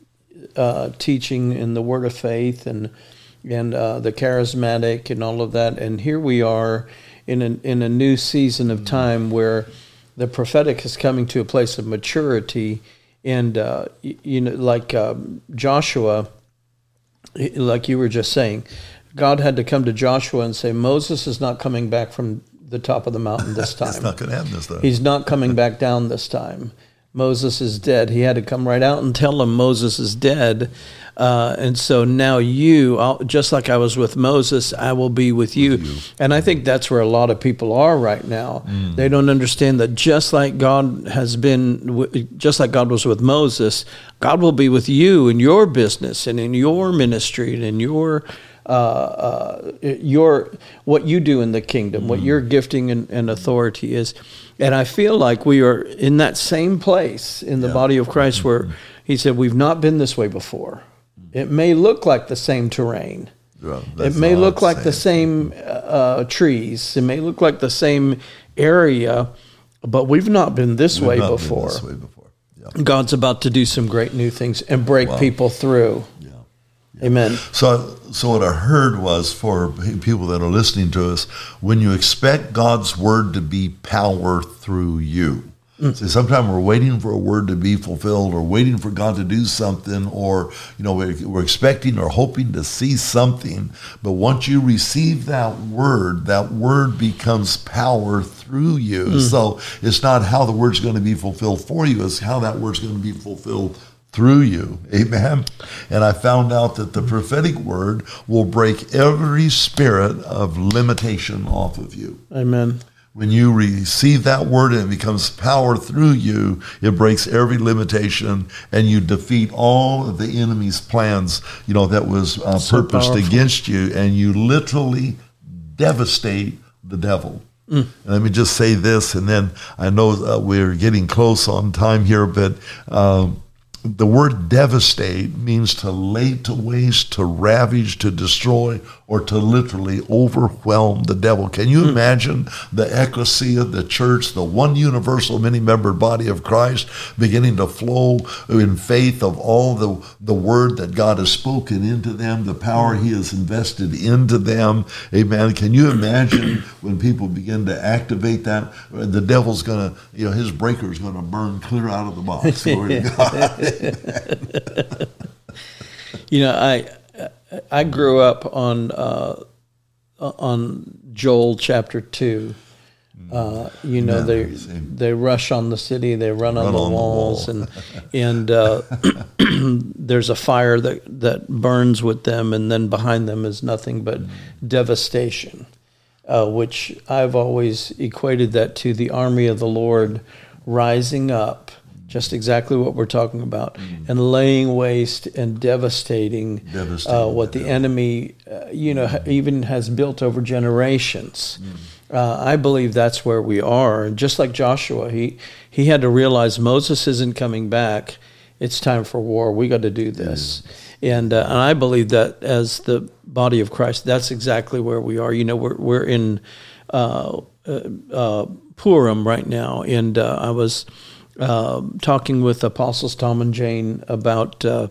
uh, teaching in the Word of Faith and and uh, the charismatic and all of that, and here we are in a, in a new season of time where the prophetic is coming to a place of maturity, and uh, y- you know, like um, Joshua like you were just saying, God had to come to Joshua and say, Moses is not coming back from the top of the mountain this time. not going to happen this time. He's not coming back down this time. Moses is dead. He had to come right out and tell them Moses is dead. Uh, and so now you, I'll, just like I was with Moses, I will be with you. And I think that's where a lot of people are right now. They don't understand that just like God has been, just like God was with Moses, God will be with you in your business and in your ministry and in your uh, uh, your what you do in the kingdom, what your gifting and, and authority is. And I feel like we are in that same place in the body of Christ where, He said, We've not been this way before. It may look like the same terrain. Well, It may look like the same uh, trees. It may look like the same area, but we've not been this We've way not been before. this way before. Yeah. God's about to do some great new things and break people through. Amen. So, so what I heard was for people that are listening to us, when you expect God's word to be power through you. Mm. See, sometimes we're waiting for a word to be fulfilled, or waiting for God to do something, or you know, we're, we're expecting or hoping to see something. But once you receive that word, that word becomes power through you. Mm. So it's not how the word's going to be fulfilled for you; it's how that word's going to be fulfilled through you. Amen. And I found out that the prophetic word will break every spirit of limitation off of you. Amen. When you receive that word and it becomes power through you, it breaks every limitation and you defeat all of the enemy's plans, you know, that was uh, So purposed powerful. against you. And you literally devastate the devil. And let me just say this, and then I know uh, we're getting close on time here, but um, the word devastate means to lay to waste, to ravage, to destroy, or to literally overwhelm the devil. Can you hmm. imagine the ecclesia, the church, the one universal, many membered body of Christ beginning to flow in faith of all the, the word that God has spoken into them, the power He has invested into them? Amen. Can you imagine when people begin to activate that? The devil's going to, you know, his breaker is going to burn clear out of the box. Glory to God. You know, I I grew up on uh, on Joel chapter two. Uh, you know, Yeah, they they rush on the city, they run, on the on the walls, wall. and and uh, there's a fire that that burns with them, and then behind them is nothing but devastation. Uh, which I've always equated that to the army of the Lord rising up, just exactly what we're talking about, and laying waste and devastating, uh, what the devil. enemy, uh, you know, ha- even has built over generations. Uh, I believe that's where we are. And just like Joshua, he he had to realize Moses isn't coming back. It's time for war. We got to do this. And, uh, and I believe that as the body of Christ, that's exactly where we are. You know, we're we're in uh, uh, uh, Purim right now, and uh, I was uh, talking with Apostles Tom and Jane about uh,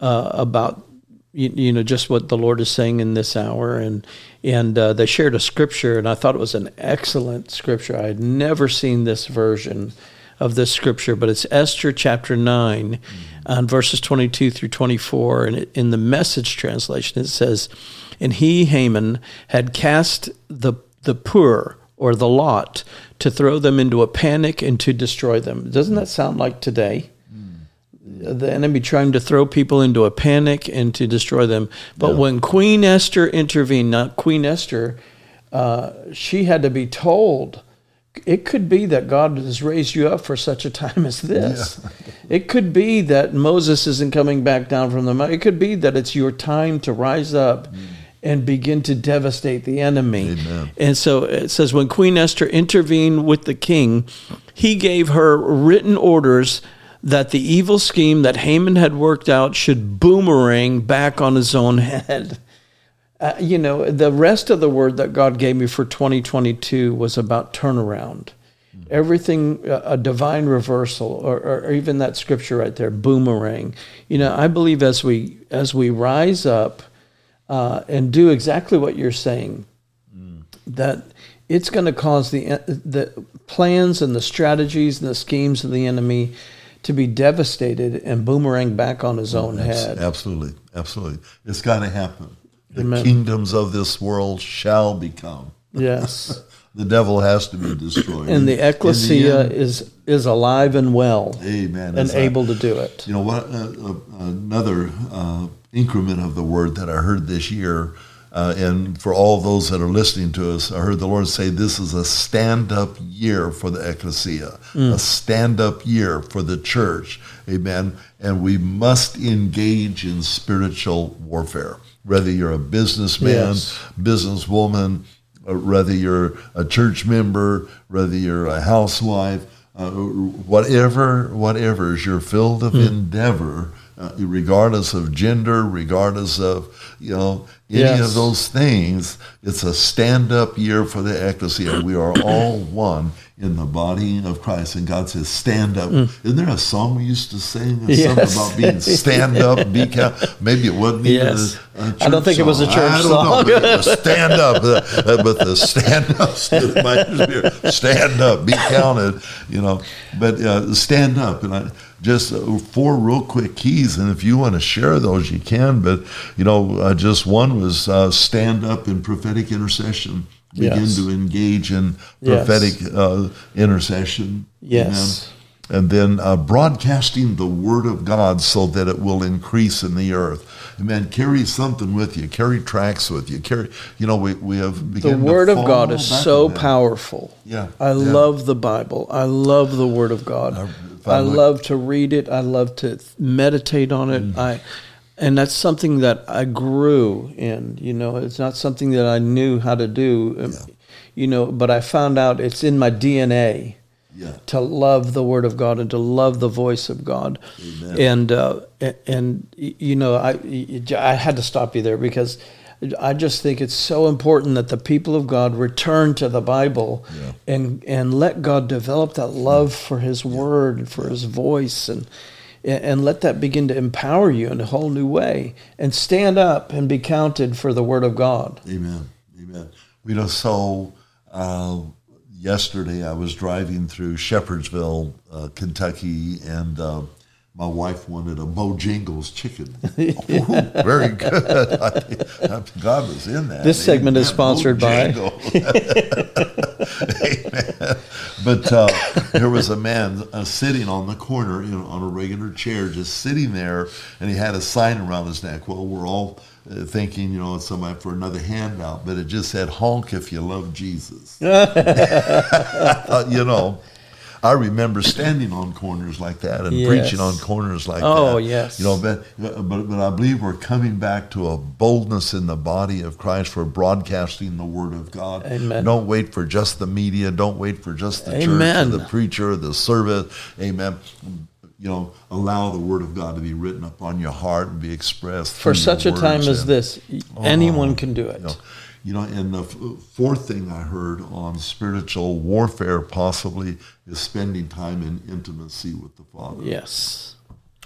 uh, about you, you know just what the Lord is saying in this hour, and and uh, they shared a scripture, and I thought it was an excellent scripture. I had never seen this version of this scripture, but it's Esther chapter 9, and verses 22 through 24. And it, in the message translation, it says, And he, Haman, had cast the, the Pur or the lot to throw them into a panic and to destroy them. Doesn't that sound like today? the enemy trying to throw people into a panic and to destroy them. But when Queen Esther intervened, not Queen Esther, uh, she had to be told. It could be that God has raised you up for such a time as this. It could be that Moses isn't coming back down from the mountain. It could be that it's your time to rise up and begin to devastate the enemy. Amen. And so it says, when Queen Esther intervened with the king, he gave her written orders that the evil scheme that Haman had worked out should boomerang back on his own head. Uh, you know, the rest of the word that God gave me for 2022 was about turnaround. Everything, uh, a divine reversal, or, or even that scripture right there, boomerang. You know, I believe as we as we rise up uh, and do exactly what you're saying, that it's going to cause the the plans and the strategies and the schemes of the enemy to be devastated and boomerang back on his own Abs- head. Absolutely, absolutely. It's got to happen. The Amen. kingdoms of this world shall become. Yes. The devil has to be destroyed. And the ecclesia end, is is alive and well Amen. and able to do it. You know what? Uh, uh, another uh, increment of the word that I heard this year, uh, and for all those that are listening to us, I heard the Lord say, "This is a stand-up year for the ecclesia, a stand-up year for the church." Amen. And we must engage in spiritual warfare. Whether you're a businessman, Yes. businesswoman, uh, whether you're a church member, whether you're a housewife, uh, whatever whatever is your field of Hmm. endeavor, uh, regardless of gender, regardless of you know any Yes. of those things, it's a stand up year for the ecclesia. We are all one in the body of Christ, and God says, "Stand up." Isn't there a song we used to sing? Yes. Something about being stand up, be count. Maybe it wasn't even Yes. a, a I don't think it was a church I song. Know, stand up, uh, but the stand up stood in my spirit. Stand up, be counted. You know, but uh, stand up, and I just uh, four real quick keys, and if you want to share those, you can. But you know, uh, just one was uh, stand up in prophetic intercession. Begin Yes. to engage in Yes. prophetic uh, intercession. Yes. Amen. And then uh, broadcasting the word of God so that it will increase in the earth. Amen. Carry something with you. Carry tracks with you. Carry. You know, we, we have The Word of God is so powerful. Yeah, I yeah. love the Bible. I love the Word of God. I- I, I look- love to read it. I love to meditate on it. Mm. I, and that's something that I grew in. You know, it's not something that I knew how to do. um, You know, but I found out it's in my DNA Yeah. to love the Word of God and to love the voice of God. Amen. And uh, and you know, I I had to stop you there because I just think it's so important that the people of God return to the Bible Yeah. and and let God develop that love for His Word and for His voice and. And let that begin to empower you in a whole new way, and stand up and be counted for the Word of God. Amen. Amen. We know so. Uh, yesterday, I was driving through Shepherdsville, uh, Kentucky, and uh, my wife wanted a Bojangles chicken. Ooh, very good. I God was in that. This segment is sponsored by- Bojangles. Amen. But uh, there was a man uh, sitting on the corner you know, on a regular chair, just sitting there, and he had a sign around his neck. Well, we're all thinking, you know, it's somebody for another handout, but it just said, honk if you love Jesus. Uh, you know, I remember standing on corners like that and Yes. preaching on corners like that. Oh, yes. You know, but, but but I believe we're coming back to a boldness in the body of Christ for broadcasting the Word of God. Amen. Don't wait for just the media. Don't wait for just the Amen. church or the preacher or the service. Amen. You know, allow the Word of God to be written upon your heart and be expressed For such a time as and- this, anyone can do it. you know, you know, and the f- fourth thing I heard on spiritual warfare possibly is spending time in intimacy with the Father. Yes.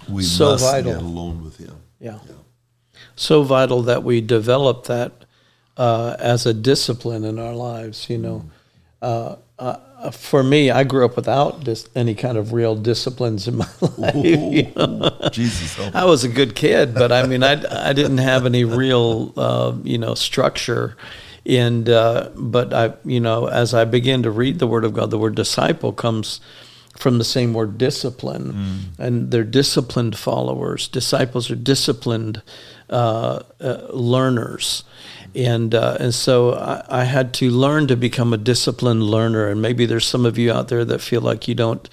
we so must vital. get alone with Him. Yeah. So vital that we develop that uh, as a discipline in our lives. You know, uh, uh, for me, I grew up without dis- any kind of real disciplines in my life. you know. Jesus I was a good kid, but I mean, I, I didn't have any real, uh, you know, structure. And, uh, but I, you know, as I began to read the Word of God, the word disciple comes from the same word discipline. And they're disciplined followers. Disciples are disciplined uh, uh, learners. And, uh, and so I, I had to learn to become a disciplined learner. And maybe there's some of you out there that feel like you don't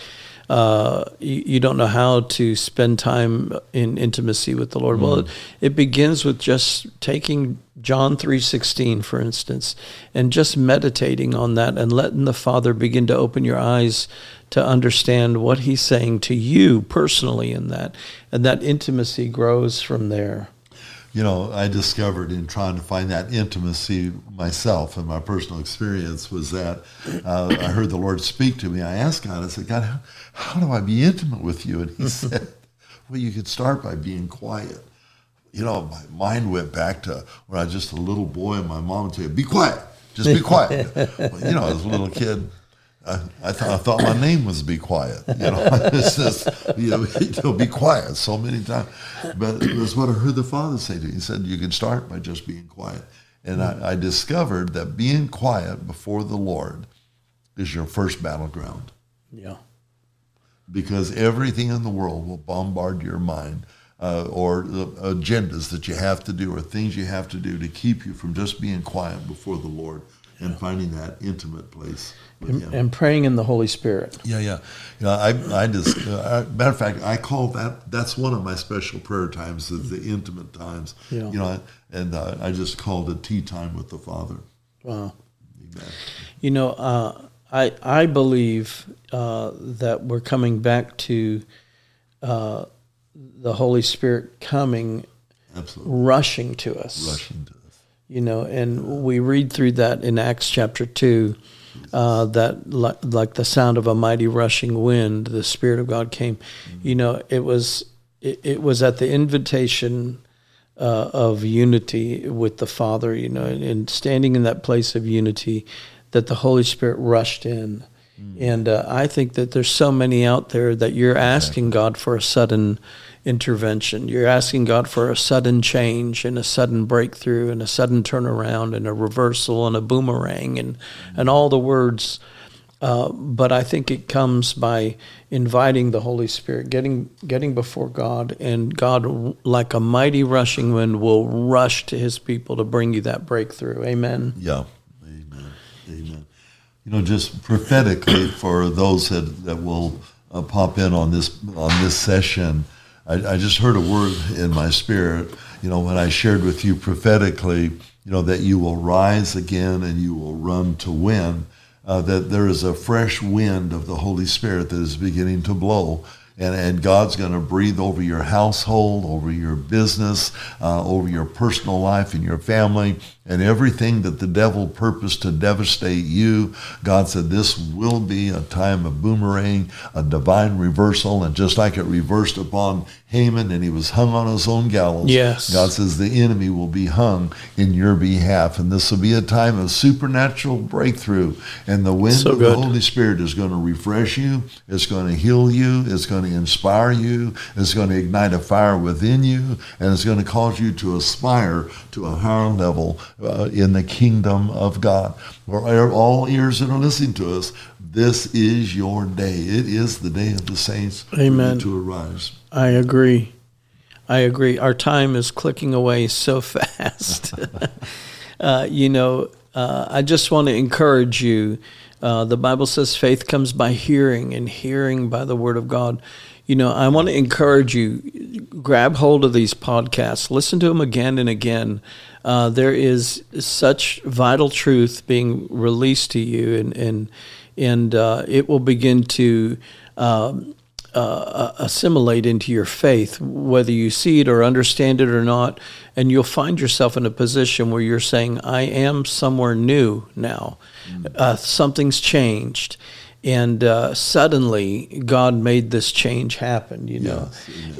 uh, you, you don't know how to spend time in intimacy with the Lord. Well, it, it begins with just taking John three sixteen, for instance, and just meditating on that and letting the Father begin to open your eyes to understand what He's saying to you personally in that, and that intimacy grows from there. You know, I discovered in trying to find that intimacy myself and my personal experience was that uh, I heard the Lord speak to me. I asked God, I said, God, how, how do I be intimate with you? And He said, Well, you could start by being quiet. You know, my mind went back to when I was just a little boy and my mom would say, Be quiet, just be quiet. well, you know, as a little kid, I, I thought I thought my name was be quiet. You know, it's just you know, you be quiet so many times. But that's what I heard the Father say to me. He said, "You can start by just being quiet." And I, I discovered that being quiet before the Lord is your first battleground Yeah. because everything in the world will bombard your mind uh, or the agendas that you have to do or things you have to do to keep you from just being quiet before the Lord and finding that intimate place And, Him. and praying in the Holy Spirit. Yeah, yeah. You know, I, I just, uh, I, matter of fact, I call that, that's one of my special prayer times, is the intimate times. Yeah. You know, and uh, I just called it tea time with the Father. Wow. Amen. You know, uh, I I believe uh, that we're coming back to uh, the Holy Spirit coming, Absolutely. rushing to us. Rushing to us. You know, and we read through that in Acts chapter two. Uh, that like, like the sound of a mighty rushing wind, the Spirit of God came. You know, it was it, it was at the invitation uh, of unity with the Father. You know, and, and standing in that place of unity, that the Holy Spirit rushed in. And uh, I think that there's so many out there that you're asking God for a sudden intervention. You're asking God for a sudden change and a sudden breakthrough and a sudden turnaround and a reversal and a boomerang and, and all the words. Uh, but I think it comes by inviting the Holy Spirit, getting getting before God, and God, like a mighty rushing wind, will rush to His people to bring you that breakthrough. Amen. Yeah. Amen. Amen. You know, just prophetically for those that, that will uh, pop in on this on this session, I, I just heard a word in my spirit. You know, when I shared with you prophetically, you know, that you will rise again and you will run to win. Uh, that there is a fresh wind of the Holy Spirit that is beginning to blow. And, and God's going to breathe over your household, over your business, uh, over your personal life and your family, and everything that the devil purposed to devastate you. God said this will be a time of boomerang, a divine reversal. And just like it reversed upon Haman and he was hung on his own gallows, Yes. God says the enemy will be hung in your behalf. And this will be a time of supernatural breakthrough. And the wind So of good. the Holy Spirit is going to refresh you, it's going to heal you, it's going to inspire you, it's going to ignite a fire within you, and it's going to cause you to aspire to a higher level uh, in the kingdom of God. For all ears that are listening to us, this is your day. It is the day of the saints Amen. to arise. I agree. I agree. Our time is clicking away so fast. uh, you know, uh, I just want to encourage you. Uh, the Bible says faith comes by hearing, and hearing by the Word of God. You know, I want to encourage you. Grab hold of these podcasts. Listen to them again and again. Uh, there is such vital truth being released to you, and and and uh, it will begin to. Um, uh, assimilate into your faith, whether you see it or understand it or not, and you'll find yourself in a position where you're saying, "I am somewhere new now. Uh, something's changed." And uh, suddenly, God made this change happen, you know.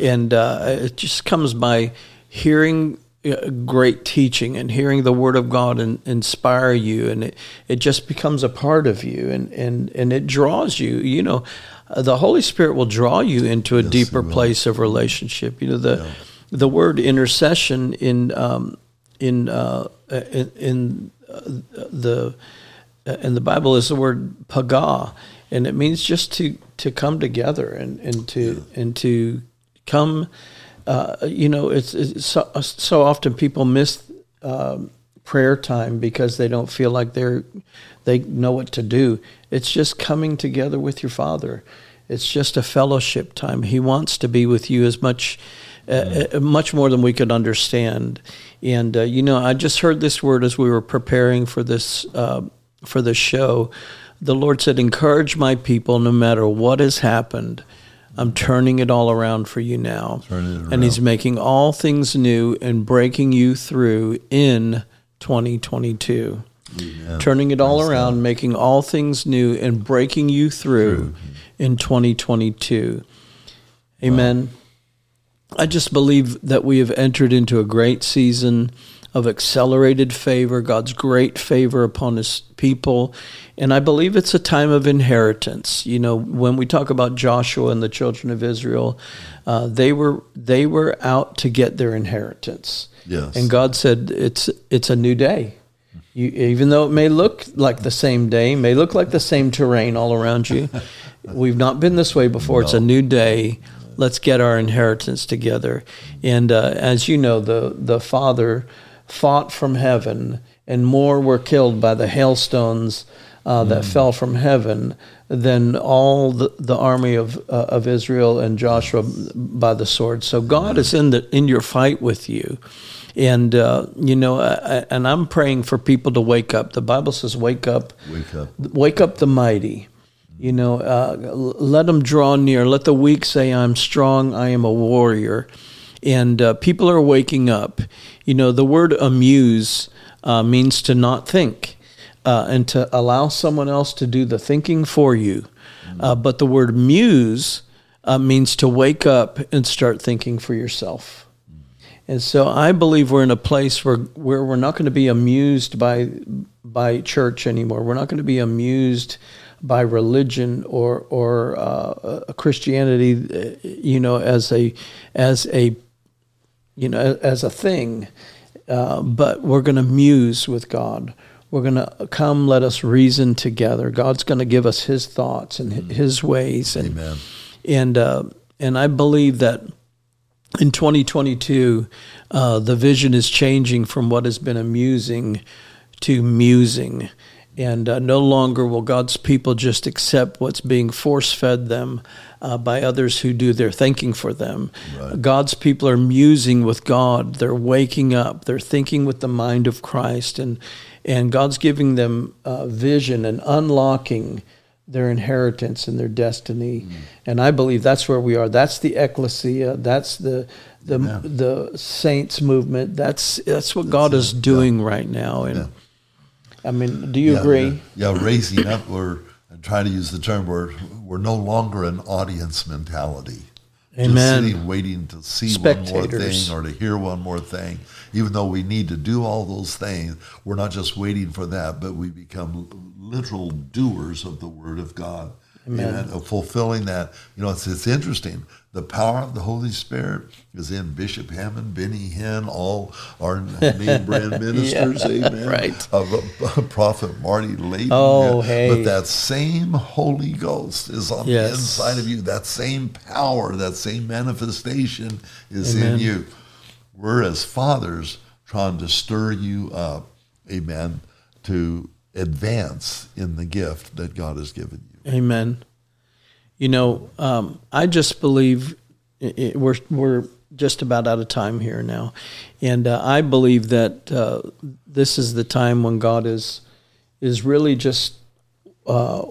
And uh, it just comes by hearing uh, great teaching and hearing the Word of God and inspire you, and it, it just becomes a part of you, and, and, and it draws you. You know, uh, the Holy Spirit will draw you into a Yes, deeper place of relationship. You know, the the word intercession in um, in uh, in, in uh, the in the Bible is the word paga, and it means just to to come together and and to and to come. Uh, you know, it's, it's so, so often people miss um, prayer time because they don't feel like they're they know what to do. It's just coming together with your Father. It's just a fellowship time. He wants to be with you as much, uh, uh, much more than we could understand. And uh, you know, I just heard this word as we were preparing for this uh, for this show. The Lord said, "Encourage my people, no matter what has happened." I'm turning it all around for you now. And He's making all things new and breaking you through in 2022. Amen. Turning it all Praise around, making all things new and breaking you through in 2022. Amen. I just believe that we have entered into a great season of accelerated favor, God's great favor upon his people. And I believe it's a time of inheritance. You know, when we talk about Joshua and the children of Israel, uh, they were they were out to get their inheritance. Yes. And God said it's it's a new day. You, even though it may look like the same day, may look like the same terrain all around you, we've not been this way before. It's a new day. Let's get our inheritance together. And uh, as you know, the the Father fought from heaven, and more were killed by the hailstones uh, that fell from heaven than all the, the army of uh, of Israel and Joshua by the sword. So God is in the in your fight with you. And uh, you know, I, and I'm praying for people to wake up. The Bible says, "Wake up, Wake up. wake up the mighty." You know, uh, let them draw near. Let the weak say, "I'm strong. I am a warrior." And uh, people are waking up. You know, the word amuse uh, means to not think uh, and to allow someone else to do the thinking for you. Uh, but the word muse uh, means to wake up and start thinking for yourself. And so I believe we're in a place where, where we're not going to be amused by by church anymore. We're not going to be amused by religion or or uh, Christianity, uh, you know, as a as a you know as a thing. Uh, but we're going to muse with God. We're going to come. Let us reason together. God's going to give us His thoughts and His ways. And Amen. and uh, and I believe that in 2022, uh, the vision is changing from what has been amusing to musing. And uh, no longer will God's people just accept what's being force fed them uh, by others who do their thinking for them. God's people are musing with God. They're waking up. They're thinking with the mind of Christ. And, and God's giving them uh, vision and unlocking their inheritance and their destiny. And I believe that's where we are. That's the ecclesia. That's the the the saints movement. That's that's what God is doing right now. And I mean, do you Yeah, agree? Yeah, yeah, raising up. I'm trying to use the term. We're we're no longer an audience mentality. Amen. Just sitting waiting to see one more thing or to hear one more thing. Even though we need to do all those things, we're not just waiting for that, but we become literal doers of the Word of God. Amen. Of fulfilling that. You know, it's it's interesting. The power of the Holy Spirit is in Bishop Hamon, Benny Hinn, all our name brand ministers. amen. right. Of uh, Prophet Marty Layton. Oh, Yeah. hey. But that same Holy Ghost is on Yes. the inside of you. That same power, that same manifestation is Amen. in you. We're as fathers trying to stir you up, amen, to advance in the gift that God has given you. Amen. You know, um, I just believe i i we're we're just about out of time here now, and uh, I believe that uh, this is the time when God is is really just uh,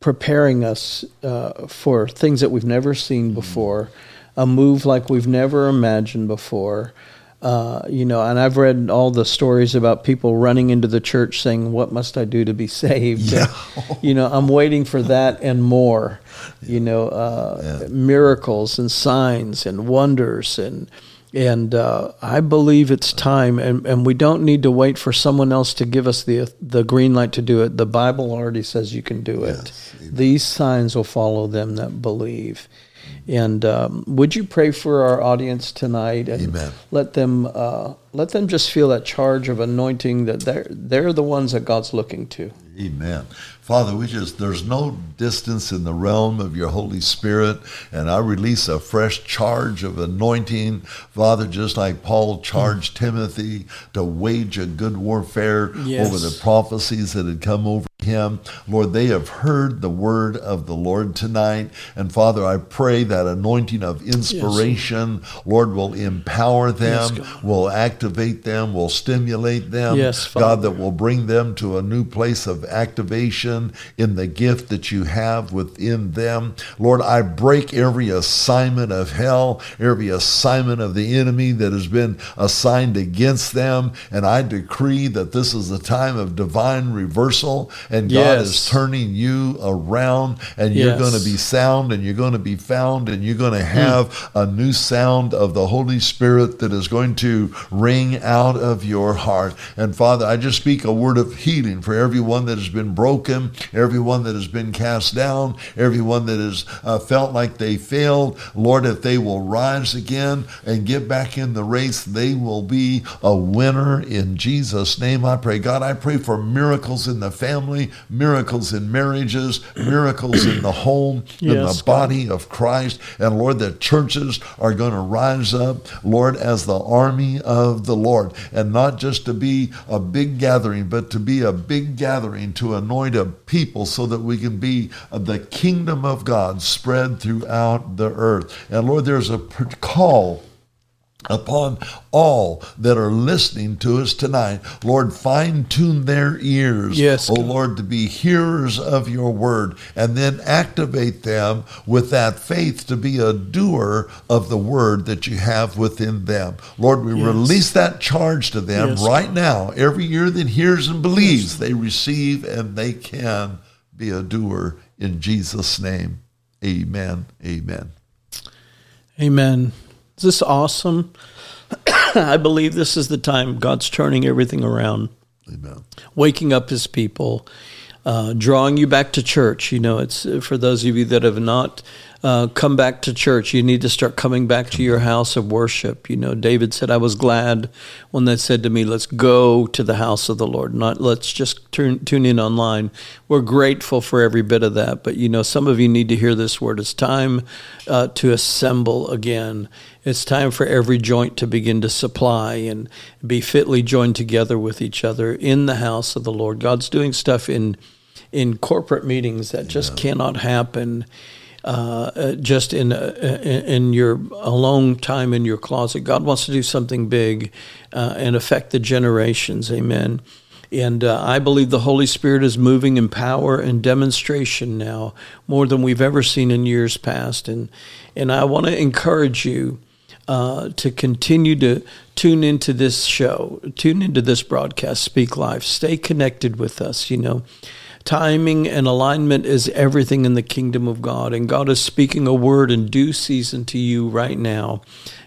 preparing us uh, for things that we've never seen before, a move like we've never imagined before. Uh, you know, and I've read all the stories about people running into the church saying, "What must I do to be saved?" Yeah. you know, I'm waiting for that and more. You know, uh, miracles and signs and wonders and and uh, I believe it's time, and, and we don't need to wait for someone else to give us the the green light to do it. The Bible already says you can do it. Yes. These signs will follow them that believe. And um, would you pray for our audience tonight and Amen. let them uh, let them just feel that charge of anointing that they're they're the ones that God's looking to. Amen. Father, we just, there's no distance in the realm of your Holy Spirit, and I release a fresh charge of anointing, Father, just like Paul charged Timothy to wage a good warfare Yes. over the prophecies that had come over him. Lord, they have heard the word of the Lord tonight, and Father, I pray that anointing of inspiration, Lord, will empower them, Yes, will activate them, will stimulate them, Yes, God, that will bring them to a new place of activation in the gift that you have within them. Lord, I break every assignment of hell, every assignment of the enemy that has been assigned against them, and I decree that this is a time of divine reversal, and God is turning you around, and you're going to be sound, and you're going to be found, and you're going to hmm. have a new sound of the Holy Spirit that is going to ring out of your heart. And Father, I just speak a word of healing for everyone that has been broken, everyone that has been cast down, everyone that has uh, felt like they failed. Lord, if they will rise again and get back in the race, they will be a winner in Jesus' name. I pray. God, I pray for miracles in the family, miracles in marriages, miracles in the home, in Yes, the body of Christ. And Lord, that churches are going to rise up, Lord, as the army of the Lord, and not just to be a big gathering, but to be a big gathering to anoint a people so that we can be uh, the kingdom of God spread throughout the earth. And Lord, there's a call upon all that are listening to us tonight. Lord, fine tune their ears. Yes. Oh Lord, to be hearers of your word and then activate them with that faith to be a doer of the word that you have within them. Lord, we Yes. release that charge to them Yes, right now. Every ear that hears and believes, they receive and they can be a doer in Jesus' name. Amen. Amen. Amen. Is this awesome? I believe this is the time God's turning everything around, Amen. waking up his people, uh, drawing you back to church. You know, it's uh, for those of you that have not uh, come back to church, you need to start coming back to your house of worship. You know, David said, I was glad when they said to me, let's go to the house of the Lord, not let's just turn, tune in online. We're grateful for every bit of that. But, you know, some of you need to hear this word. It's time uh, to assemble again. It's time for every joint to begin to supply and be fitly joined together with each other in the house of the Lord. God's doing stuff in in corporate meetings that just cannot happen uh, uh, just in uh, in in your alone time in your closet. God wants to do something big uh, and affect the generations. Amen. And uh, I believe the Holy Spirit is moving in power and demonstration now more than we've ever seen in years past. And and I want to encourage you uh, to continue to tune into this show, tune into this broadcast, Speak Life. Stay connected with us. You know, timing and alignment is everything in the kingdom of God, and God is speaking a word in due season to you right now.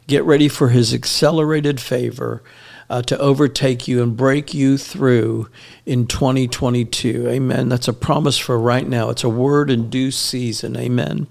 Get ready for His accelerated favor. Uh, to overtake you and break you through in 2022. Amen. That's a promise for right now. It's a word in due season. Amen.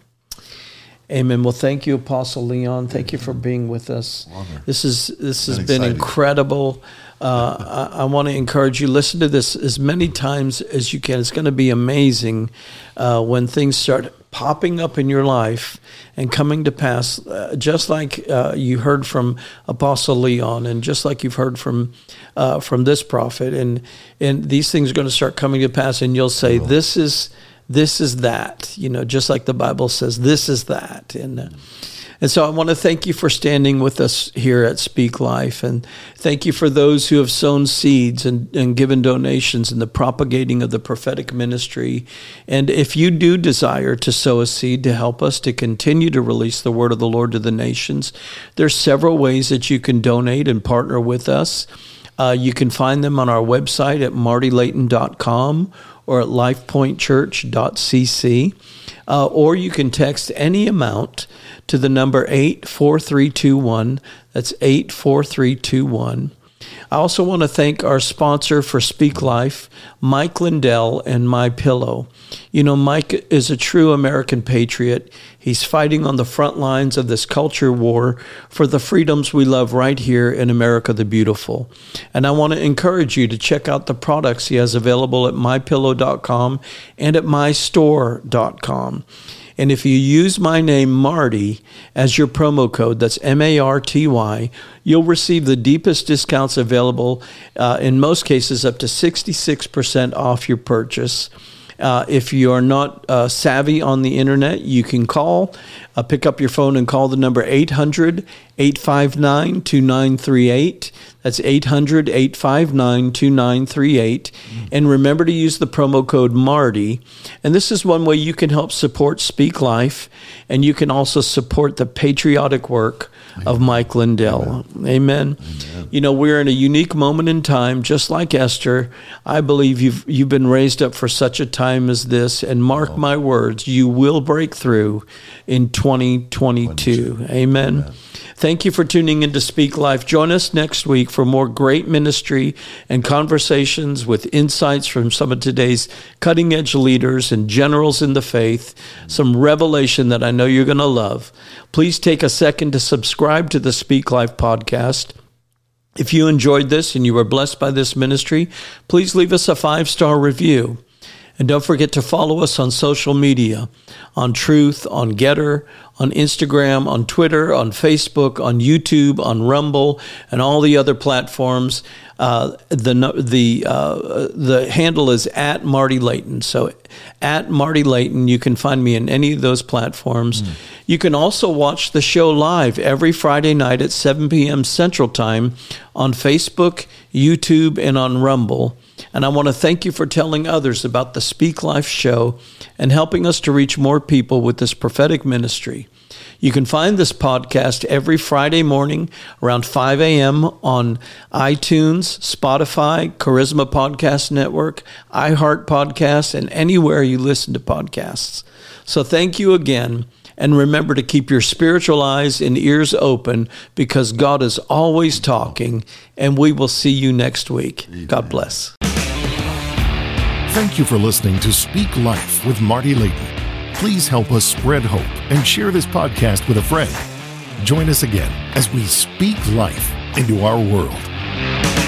Amen. Well, thank you, Apostle Leon. Thank you for being with us. This is this has Been been incredible. Uh, I, I want to encourage you listen to this as many times as you can. It's going to be amazing uh, when things start popping up in your life and coming to pass, uh, just like uh, you heard from Apostle Leon, and just like you've heard from uh, from this prophet, and and these things are going to start coming to pass, and you'll say, "This is." This is that you know just like the bible says this is that and uh, and so I want to thank you for standing with us here at Speak Life. And thank you for those who have sown seeds and, and given donations in the propagating of the prophetic ministry. And if you do desire to sow a seed to help us to continue to release the word of the Lord to the nations, there's several ways that you can donate and partner with us. Uh, you can find them on our website at martylayton.com or at lifepointchurch.cc. Uh, or you can text any amount to the number 84321. That's 84321. I also want to thank our sponsor for Speak Life, Mike Lindell and My Pillow. You know, Mike is a true American patriot. He's fighting on the front lines of this culture war for the freedoms we love right here in America the Beautiful. And I want to encourage you to check out the products he has available at mypillow.com and at mystore.com. And if you use my name, Marty, as your promo code, that's M A R T Y, you'll receive the deepest discounts available, uh, in most cases, up to 66% off your purchase. Uh, if you are not uh, savvy on the internet, you can call, uh, pick up your phone and call the number 800 859 2938. That's 800 859 2938. And remember to use the promo code MARTY. And this is one way you can help support Speak Life, and you can also support the patriotic work of Mike Lindell. Amen. You know, we're in a unique moment in time, just like Esther. I believe you've you've been raised up for such a time as this, and mark my words, you will break through in 2022. Amen. Thank you for tuning in to Speak Life. Join us next week for more great ministry and conversations with insights from some of today's cutting edge leaders and generals in the faith, some revelation that I know you're going to love. Please take a second to subscribe to the Speak Life podcast. If you enjoyed this and you were blessed by this ministry, please leave us a five star review. And don't forget to follow us on social media on Truth, on Gettr, on Instagram, on Twitter, on Facebook, on YouTube, on Rumble, and all the other platforms. Uh, the the uh, the handle is at Marty Layton. So at Marty Layton, you can find me in any of those platforms. Mm. You can also watch the show live every Friday night at 7 p.m. Central Time on Facebook, YouTube, and on Rumble. And I want to thank you for telling others about the Speak Life show and helping us to reach more people with this prophetic ministry. You can find this podcast every Friday morning around 5 a.m. on iTunes, Spotify, Charisma Podcast Network, iHeart Podcasts, and anywhere you listen to podcasts. So thank you again. And remember to keep your spiritual eyes and ears open because God is always talking. And we will see you next week. Amen. God bless. Thank you for listening to Speak Life with Marty Layton. Please help us spread hope and share this podcast with a friend. Join us again as we speak life into our world.